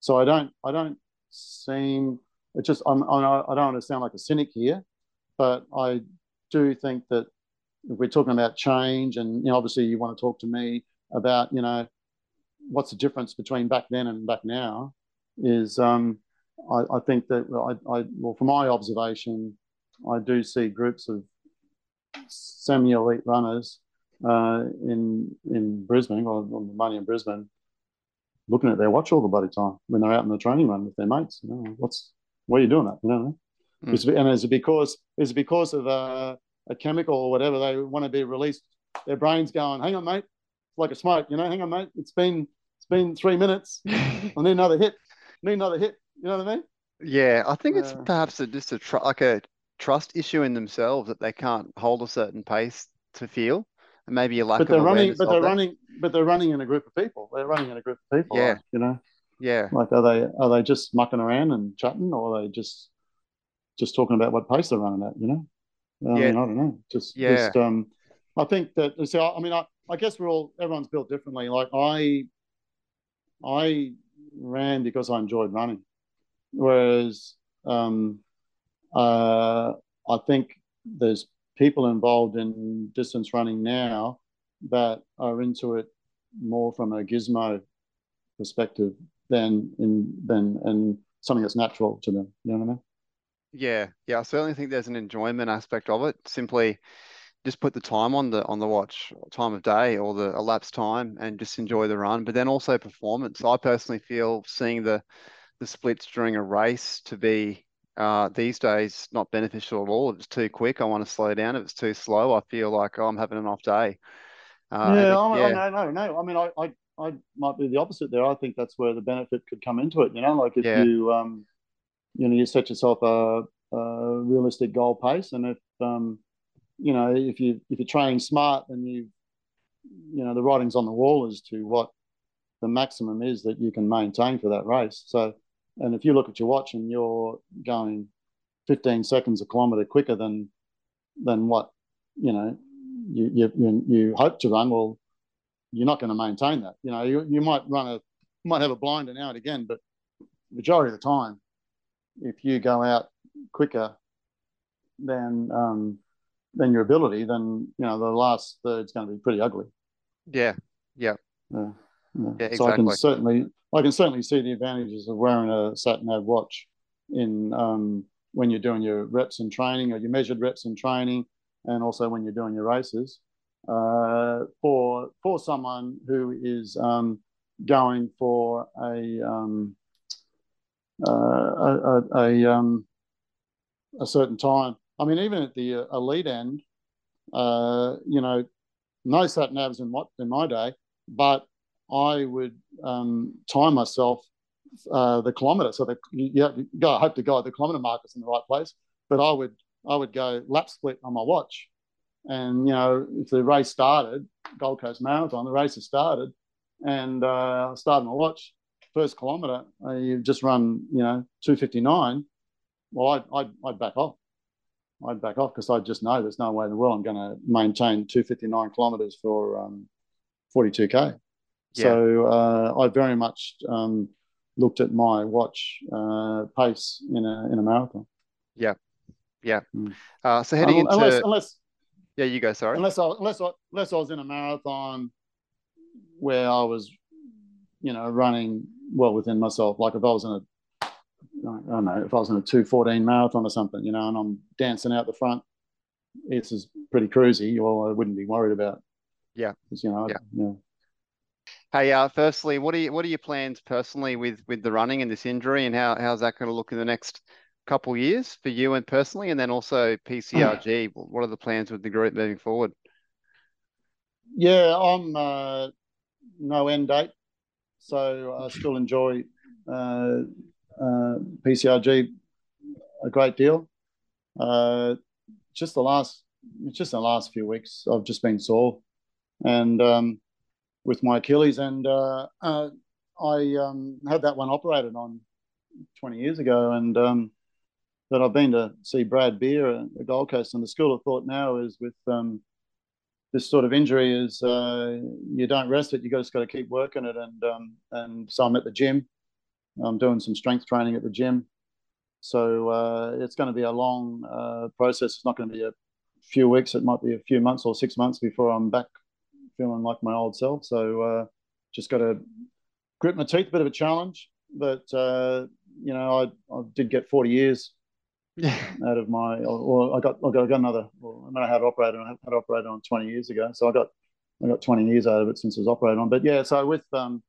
So I don't I don't seem it just I'm, I don't want to sound like a cynic here, but I do think that if we're talking about change and you know, obviously you want to talk to me about you know what's the difference between back then and back now is um, I, I, think that I, I, well from my observation I do see groups of semi-elite runners uh, in in Brisbane or on the money in Brisbane, looking at their watch all the bloody time when they're out in the training run with their mates. You know, what's why are you doing that? You know, mm. is, and is it because is it because of uh, a chemical or whatever they want to be released? Their brains going, hang on, mate, it's like a smoke. You know, hang on, mate, it's been it's been three minutes. I need another hit. I need another hit. You know what I mean? Yeah, I think it's perhaps a, just a tr- like a trust issue in themselves that they can't hold a certain pace to feel, and maybe a lack but they're running, but they're that. running, but they're running in a group of people. They're running in a group of people. Yeah, like, you know. Yeah. Like, are they are they just mucking around and chatting, or are they just just talking about what pace they're running at? You know. I yeah. Mean, I don't know. Just, yeah. just um, I think that. So, I mean, I, I guess we're all everyone's built differently. Like I, I ran because I enjoyed running, whereas um, uh, I think there's people involved in distance running now that are into it more from a gizmo perspective than in than and something that's natural to them. You know what I mean? Yeah, yeah. I certainly think there's an enjoyment aspect of it. Simply just put the time on the on the watch, time of day or the elapsed time, and just enjoy the run. But then also performance. I personally feel seeing the the splits during a race to be uh, these days not beneficial at all. If it's too quick, I want to slow down. If it's too slow, I feel like oh, I'm having an off day. Uh, yeah, I, yeah. I, no, no, no. I mean, I, I, I might be the opposite there. I think that's where the benefit could come into it. You know, like if yeah. you, um, you know, you set yourself a, a realistic goal pace, and if, um, you know, if you if you're training smart, then you, you know, the writing's on the wall as to what the maximum is that you can maintain for that race. So and if you look at your watch and you're going 15 seconds a kilometre quicker than than what you know you you you hope to run, well, you're not going to maintain that. You know, you, you might run a might have a blinder now and again, but majority of the time, if you go out quicker than um, than your ability, then you know the last third's going to be pretty ugly. Yeah, yeah, yeah. Yeah. yeah exactly. So I can certainly I can certainly see the advantages of wearing a sat nav watch in um, when you're doing your reps in training or your measured reps in training, and also when you're doing your races. Uh, for for someone who is um, going for a um, uh, a, a, a, um, a, certain time. I mean, even at the uh, elite end, uh, you know, no sat navs in what in my day, but I would um, time myself uh, the kilometre. So the, you go, I hope to God the kilometre marker's in the right place. But I would I would go lap split on my watch, and you know if the race started, Gold Coast Marathon, the race has started, and uh, I started my watch first kilometre. Uh, you've just run you know two fifty nine. Well, I'd, I'd, I'd back off. I'd back off because I just know there's no way in the world I'm going to maintain 259 kilometres for um, 42k. Yeah. So uh, I very much um, looked at my watch uh, pace in a in a marathon. Yeah, yeah. Mm. Uh, so heading into unless, unless yeah, you go. Sorry. Unless I unless I, unless I was in a marathon where I was, you know, running well within myself. Like if I was in a I don't know if I was in a two fourteen marathon or something, you know, and I'm dancing out the front. It's is pretty cruisy. Well, I wouldn't be worried about. Yeah. You know. Yeah. yeah. Hey, uh, firstly, what are you, what are your plans personally with with the running and this injury, and how how's that going to look in the next couple years for you and personally, and then also PCRG? what are the plans with the group moving forward? Yeah, I'm uh, no end date, so I still enjoy uh, uh, PCRG a great deal. Uh, just the last, just the last few weeks, I've just been sore, and um, with my Achilles, and uh, uh, I um, had that one operated on 20 years ago, and um, that I've been to see Brad Beer at the Gold Coast, and the school of thought now is with um, this sort of injury is uh, you don't rest it, you just got to keep working it, and um, and so I'm at the gym, I'm doing some strength training at the gym, so uh, it's going to be a long uh, process. It's not going to be a few weeks; it might be a few months or six months before I'm back feeling like my old self. So uh, just got to grit my teeth, a bit of a challenge. But, uh, you know, I, I did get 40 years out of my, or I got, I got, I got another. Well, I mean, I had operated, I had operated on 20 years ago, so I got, I got 20 years out of it since I was operated on. But yeah, so with um,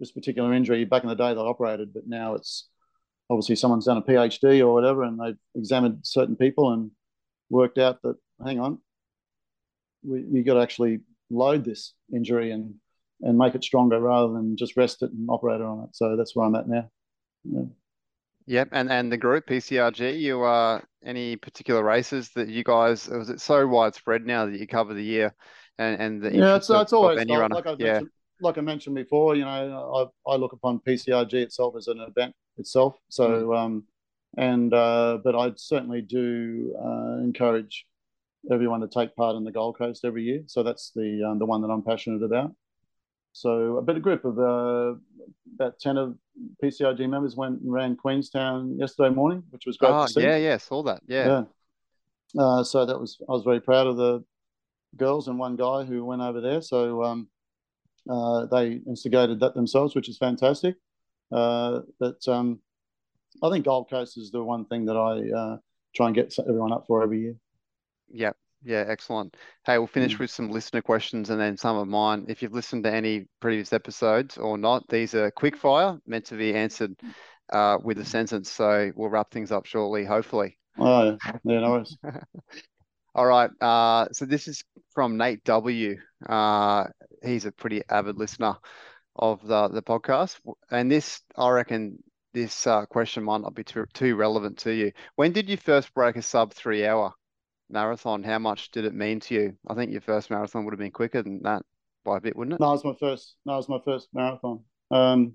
this particular injury, back in the day they operated, but now it's obviously someone's done a PhD or whatever, and they've examined certain people and worked out that hang on, we we got to actually load this injury and and make it stronger rather than just rest it and operate on it. So that's where I'm at now. Yeah. Yep, and and the group PCRG, you uh any particular races that you guys was it so widespread now that you cover the year and and the yeah, it's, of, it's always any runner. like I yeah. mentioned, like I mentioned before. You know, I I look upon PCRG itself as an event itself. So Mm. um, and uh, but I certainly do uh, encourage everyone to take part in the Gold Coast every year. So that's the um, the one that I'm passionate about. So a bit of group of uh, about ten of PCRG members went and ran Queenstown yesterday morning, which was great Oh to see. yeah, yeah, saw that. Yeah. Yeah. Uh, so that was I was very proud of the girls and one guy who went over there. So um, uh, they instigated that themselves, which is fantastic. Uh, but um, I think Gold Coast is the one thing that I uh, try and get everyone up for every year. Yeah, yeah, excellent. Hey, we'll finish Mm. with some listener questions and then some of mine. If you've listened to any previous episodes or not, these are quick fire, meant to be answered uh, with a sentence. So we'll wrap things up shortly, hopefully. Oh yeah, no worries. All right. Uh, so this is from Nate W. Uh, he's a pretty avid listener of the the podcast, and this I reckon this uh, question might not be too too relevant to you. When did you first break a sub three hour marathon? How much did it mean to you? I think your first marathon would have been quicker than that by a bit, wouldn't it? No, it was my first. No, it was my first marathon. Um,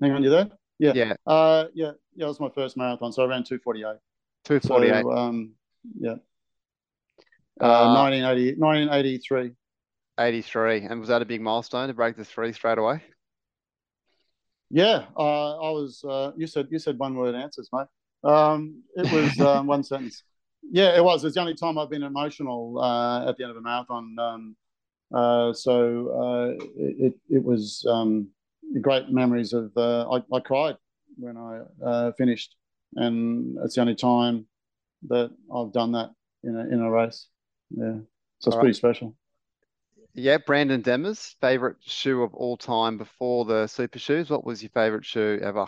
hang on, you there? Yeah. Yeah, Uh, yeah, yeah, it was my first marathon. So I ran two forty eight. Two forty eight. So um, yeah, Uh, uh, 1980, 1983. 83. And was that a big milestone to break the three straight away? Yeah, uh, I was. Uh, you said you said one word answers, mate. Um, it was um, one sentence. Yeah, it was. It's the only time I've been emotional uh, at the end of a marathon. Um, uh, so uh, it it was um, great memories of. Uh, I I cried when I uh, finished, and it's the only time that I've done that in a in a race. Yeah, so it's All pretty special. Yeah, Brandon Demers, favorite shoe of all time before the super shoes. What was your favorite shoe ever?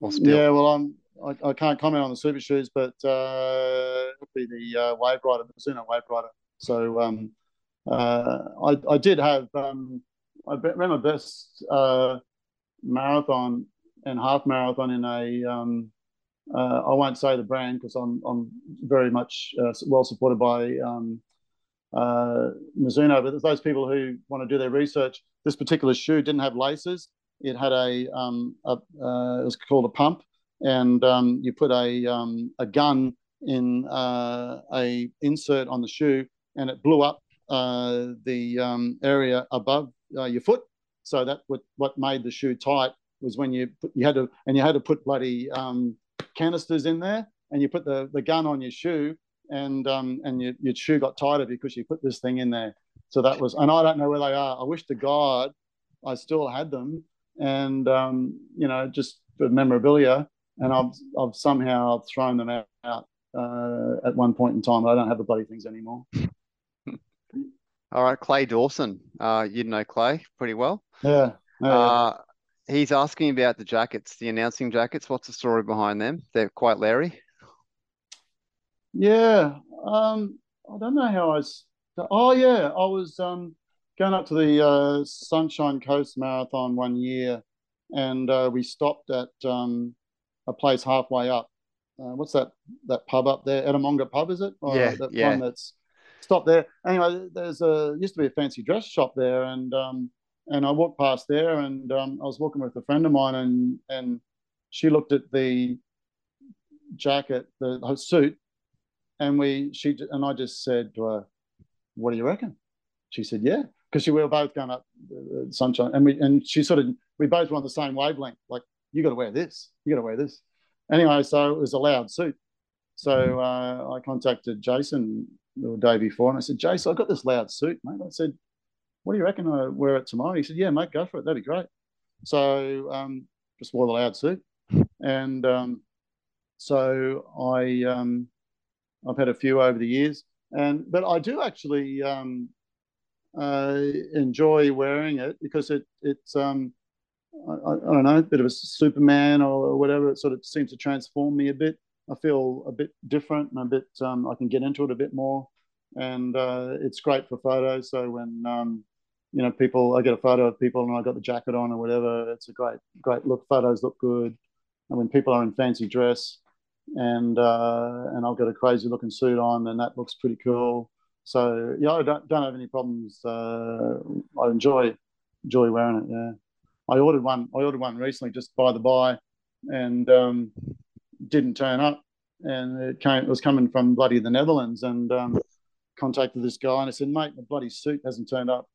Yeah, well, I'm I, I can't comment on the super shoes, but uh, it would be the uh, Wave Rider, Mizuno Wave Rider. So um, uh, I I did have um, I ran my best uh, marathon and half marathon in a um, uh, I won't say the brand because I'm I'm very much uh, well supported by um, uh, Mizuno, but those people who want to do their research. This particular shoe didn't have laces. It had a, um, a it was called a pump, and um, you put a um, a gun in uh, a insert on the shoe, and it blew up uh, the um, area above uh, your foot. So that what what made the shoe tight was when you put, you had to and you had to put bloody um, canisters in there, and you put the the gun on your shoe, and um, and your, your shoe got tighter because you put this thing in there. So that was, and I don't know where they are. I wish to God I still had them, and um, you know, just for memorabilia. And I've I've somehow thrown them out, uh, at one point in time. I don't have the bloody things anymore. All right, Clay Dawson. Uh, you know Clay pretty well. Yeah, yeah. Uh, he's asking about the jackets, the announcing jackets. What's the story behind them? They're quite Larry. Yeah, um, I don't know how I. Oh yeah, I was um, going up to the uh, Sunshine Coast Marathon one year, and uh, we stopped at um, a place halfway up. Uh, what's that? That pub up there, Edamonga Pub, is it? Or Yeah, that yeah. one that's stopped there. Anyway, there's a used to be a fancy dress shop there, and um, and I walked past there, and um, I was walking with a friend of mine, and and she looked at the jacket, the her suit, and we she and I just said to her, "What do you reckon?" She said, "Yeah," because we were both going up uh, sunshine, and we and she sort of we both were on the same wavelength. Like, you got to wear this, you got to wear this. Anyway, so it was a loud suit. So uh, I contacted Jason the day before, and I said, "Jason, I got this loud suit, mate." I said, "What do you reckon I wear it tomorrow?" He said, "Yeah, mate, go for it. That'd be great." So um, just wore the loud suit, and um, so I um, I've had a few over the years, and but I do actually um, uh, enjoy wearing it because it it's um, I, I, don't know a bit of a Superman or whatever. It sort of seems to transform me a bit. I feel a bit different and a bit um, I can get into it a bit more, and uh, it's great for photos. So when um, you know people, I get a photo of people and I got the jacket on or whatever. It's a great great look. Photos look good, and when people are in fancy dress, and uh, and I've got a crazy looking suit on, and that looks pretty cool. So yeah, I don't, don't have any problems. Uh, I enjoy enjoy wearing it. Yeah, I ordered one. I ordered one recently, just by the by, and um, didn't turn up, and it came. It was coming from bloody the Netherlands, and um, contacted this guy, and I said, "Mate, the bloody suit hasn't turned up."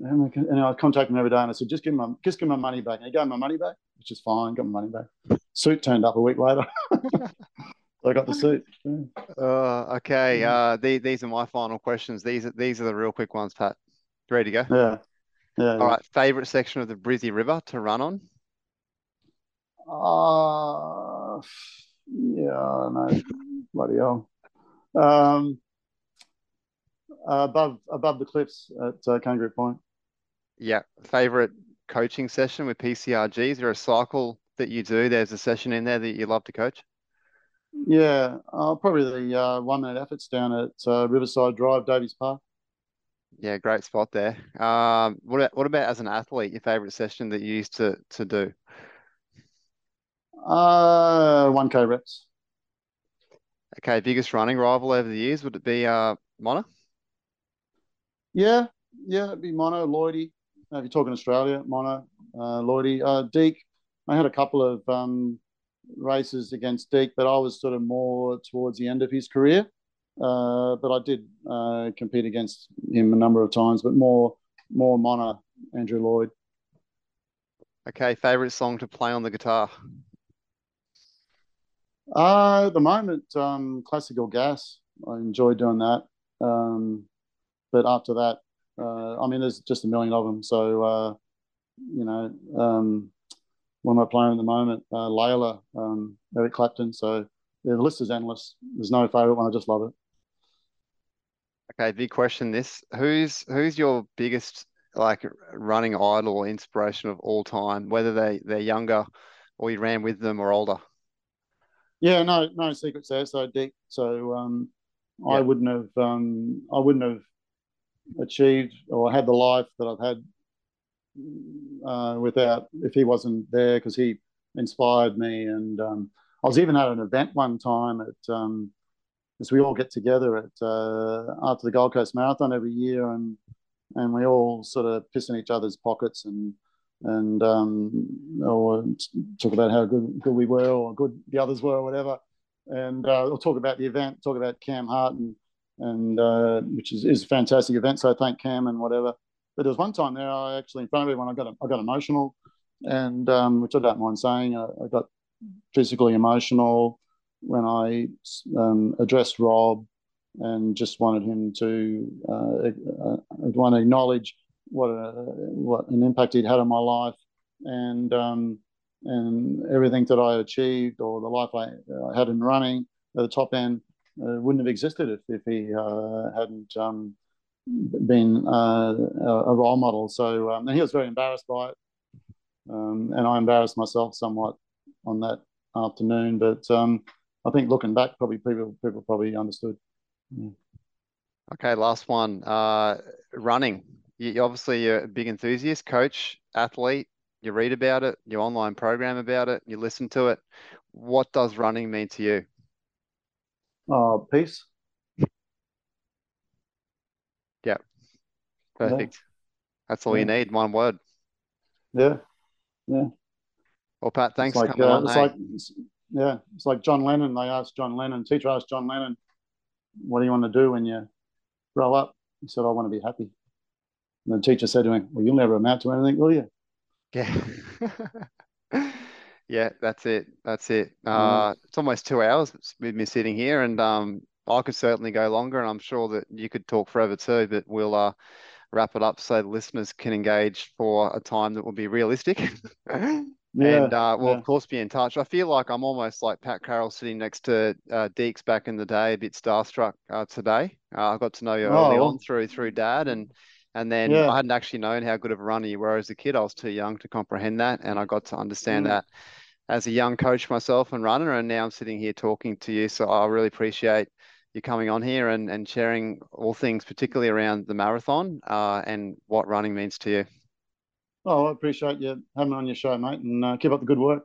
And I, and I contacted him every day, and I said, "Just give him my, just give my money back." And he gave my money back, which is fine. Got my money back. Suit turned up a week later. I got the suit. Yeah. Uh, okay. Uh, the, these are my final questions. These are these are the real quick ones, Pat. Ready to go? Yeah. Yeah. All right. Favorite section of the Brizzy River to run on? Uh, yeah, no, bloody hell. Um, above above the cliffs at uh, Kangaroo Point. Yeah. Favorite coaching session with PCRG? Is there a cycle that you do? There's a session in there that you love to coach? Yeah, uh, probably the uh, one minute efforts down at uh, Riverside Drive, Davies Park. Yeah, great spot there. Um, what about, what about as an athlete? Your favorite session that you used to to do? Uh, one k reps. Okay, biggest running rival over the years would it be uh Mona? Yeah, yeah, it'd be Mona, Lloydie. if you're talking Australia, Mona, uh, Lloydie, uh, Deek. I had a couple of um, races against Deek, but I was sort of more towards the end of his career. Uh, but I did uh, compete against him a number of times, but more more Mona, Andrew Lloyd. Okay, favorite song to play on the guitar? Uh, at the moment, um, classical gas. I enjoy doing that. Um, but after that, uh, I mean, there's just a million of them. So, uh, you know, um, one of my playing at the moment, uh, Layla, um, Eric Clapton. So yeah, the list is endless. There's no favourite one. I just love it. Okay, big question. This who's who's your biggest like running idol or inspiration of all time, whether they they're younger or you ran with them or older? Yeah, no, no secrets there. So Deek. So um, yeah. I wouldn't have um, I wouldn't have achieved or had the life that I've had uh, without if he wasn't there because he inspired me. And um, I was even at an event one time at um, as we all get together at uh, after the Gold Coast Marathon every year, and and we all sort of piss in each other's pockets and and um, or talk about how good good we were or good the others were or whatever. And uh, we'll talk about the event, talk about Cam Hart and and uh, which is, is a fantastic event. So I thank Cam and whatever. But there was one time there, I actually in front of everyone, I got I got emotional, and um, which I don't mind saying, I, I got physically emotional when I um, addressed Rob and just wanted him to uh, uh, want to acknowledge what a, what an impact he'd had on my life and um, and everything that I achieved or the life I, I had in running at the top end uh, wouldn't have existed if, if he uh, hadn't um, been uh, a role model. So, um, and he was very embarrassed by it. Um, and I embarrassed myself somewhat on that afternoon. But um, I think looking back, probably people people probably understood. Yeah. Okay, last one. Uh, running. You obviously you're a big enthusiast, coach, athlete. You read about it, you online program about it, you listen to it. What does running mean to you? Uh, peace. Yeah. Perfect. Yeah. That's all yeah. you need. One word. Yeah. Yeah. Well, Pat, thanks. It's like, uh, it's like yeah, it's like John Lennon. They asked John Lennon, teacher asked John Lennon, what do you want to do when you grow up? He said, I want to be happy. And the teacher said to him, Well, you'll never amount to anything, will you? Yeah. yeah, that's it. That's it. Uh, It's almost two hours with me sitting here, and um, I could certainly go longer, and I'm sure that you could talk forever too. But we'll uh, wrap it up so the listeners can engage for a time that will be realistic. Yeah, and uh, well, yeah. of course, be in touch. I feel like I'm almost like Pat Carroll sitting next to uh, Deeks back in the day, a bit starstruck uh, today. Uh, I got to know you early oh, on through through Dad, and and then yeah. I hadn't actually known how good of a runner you were as a kid. I was too young to comprehend that, and I got to understand mm. that as a young coach myself and runner. And now I'm sitting here talking to you, so I really appreciate you coming on here and and sharing all things, particularly around the marathon uh, and what running means to you. Oh, I appreciate you having me on your show, mate, and uh, keep up the good work.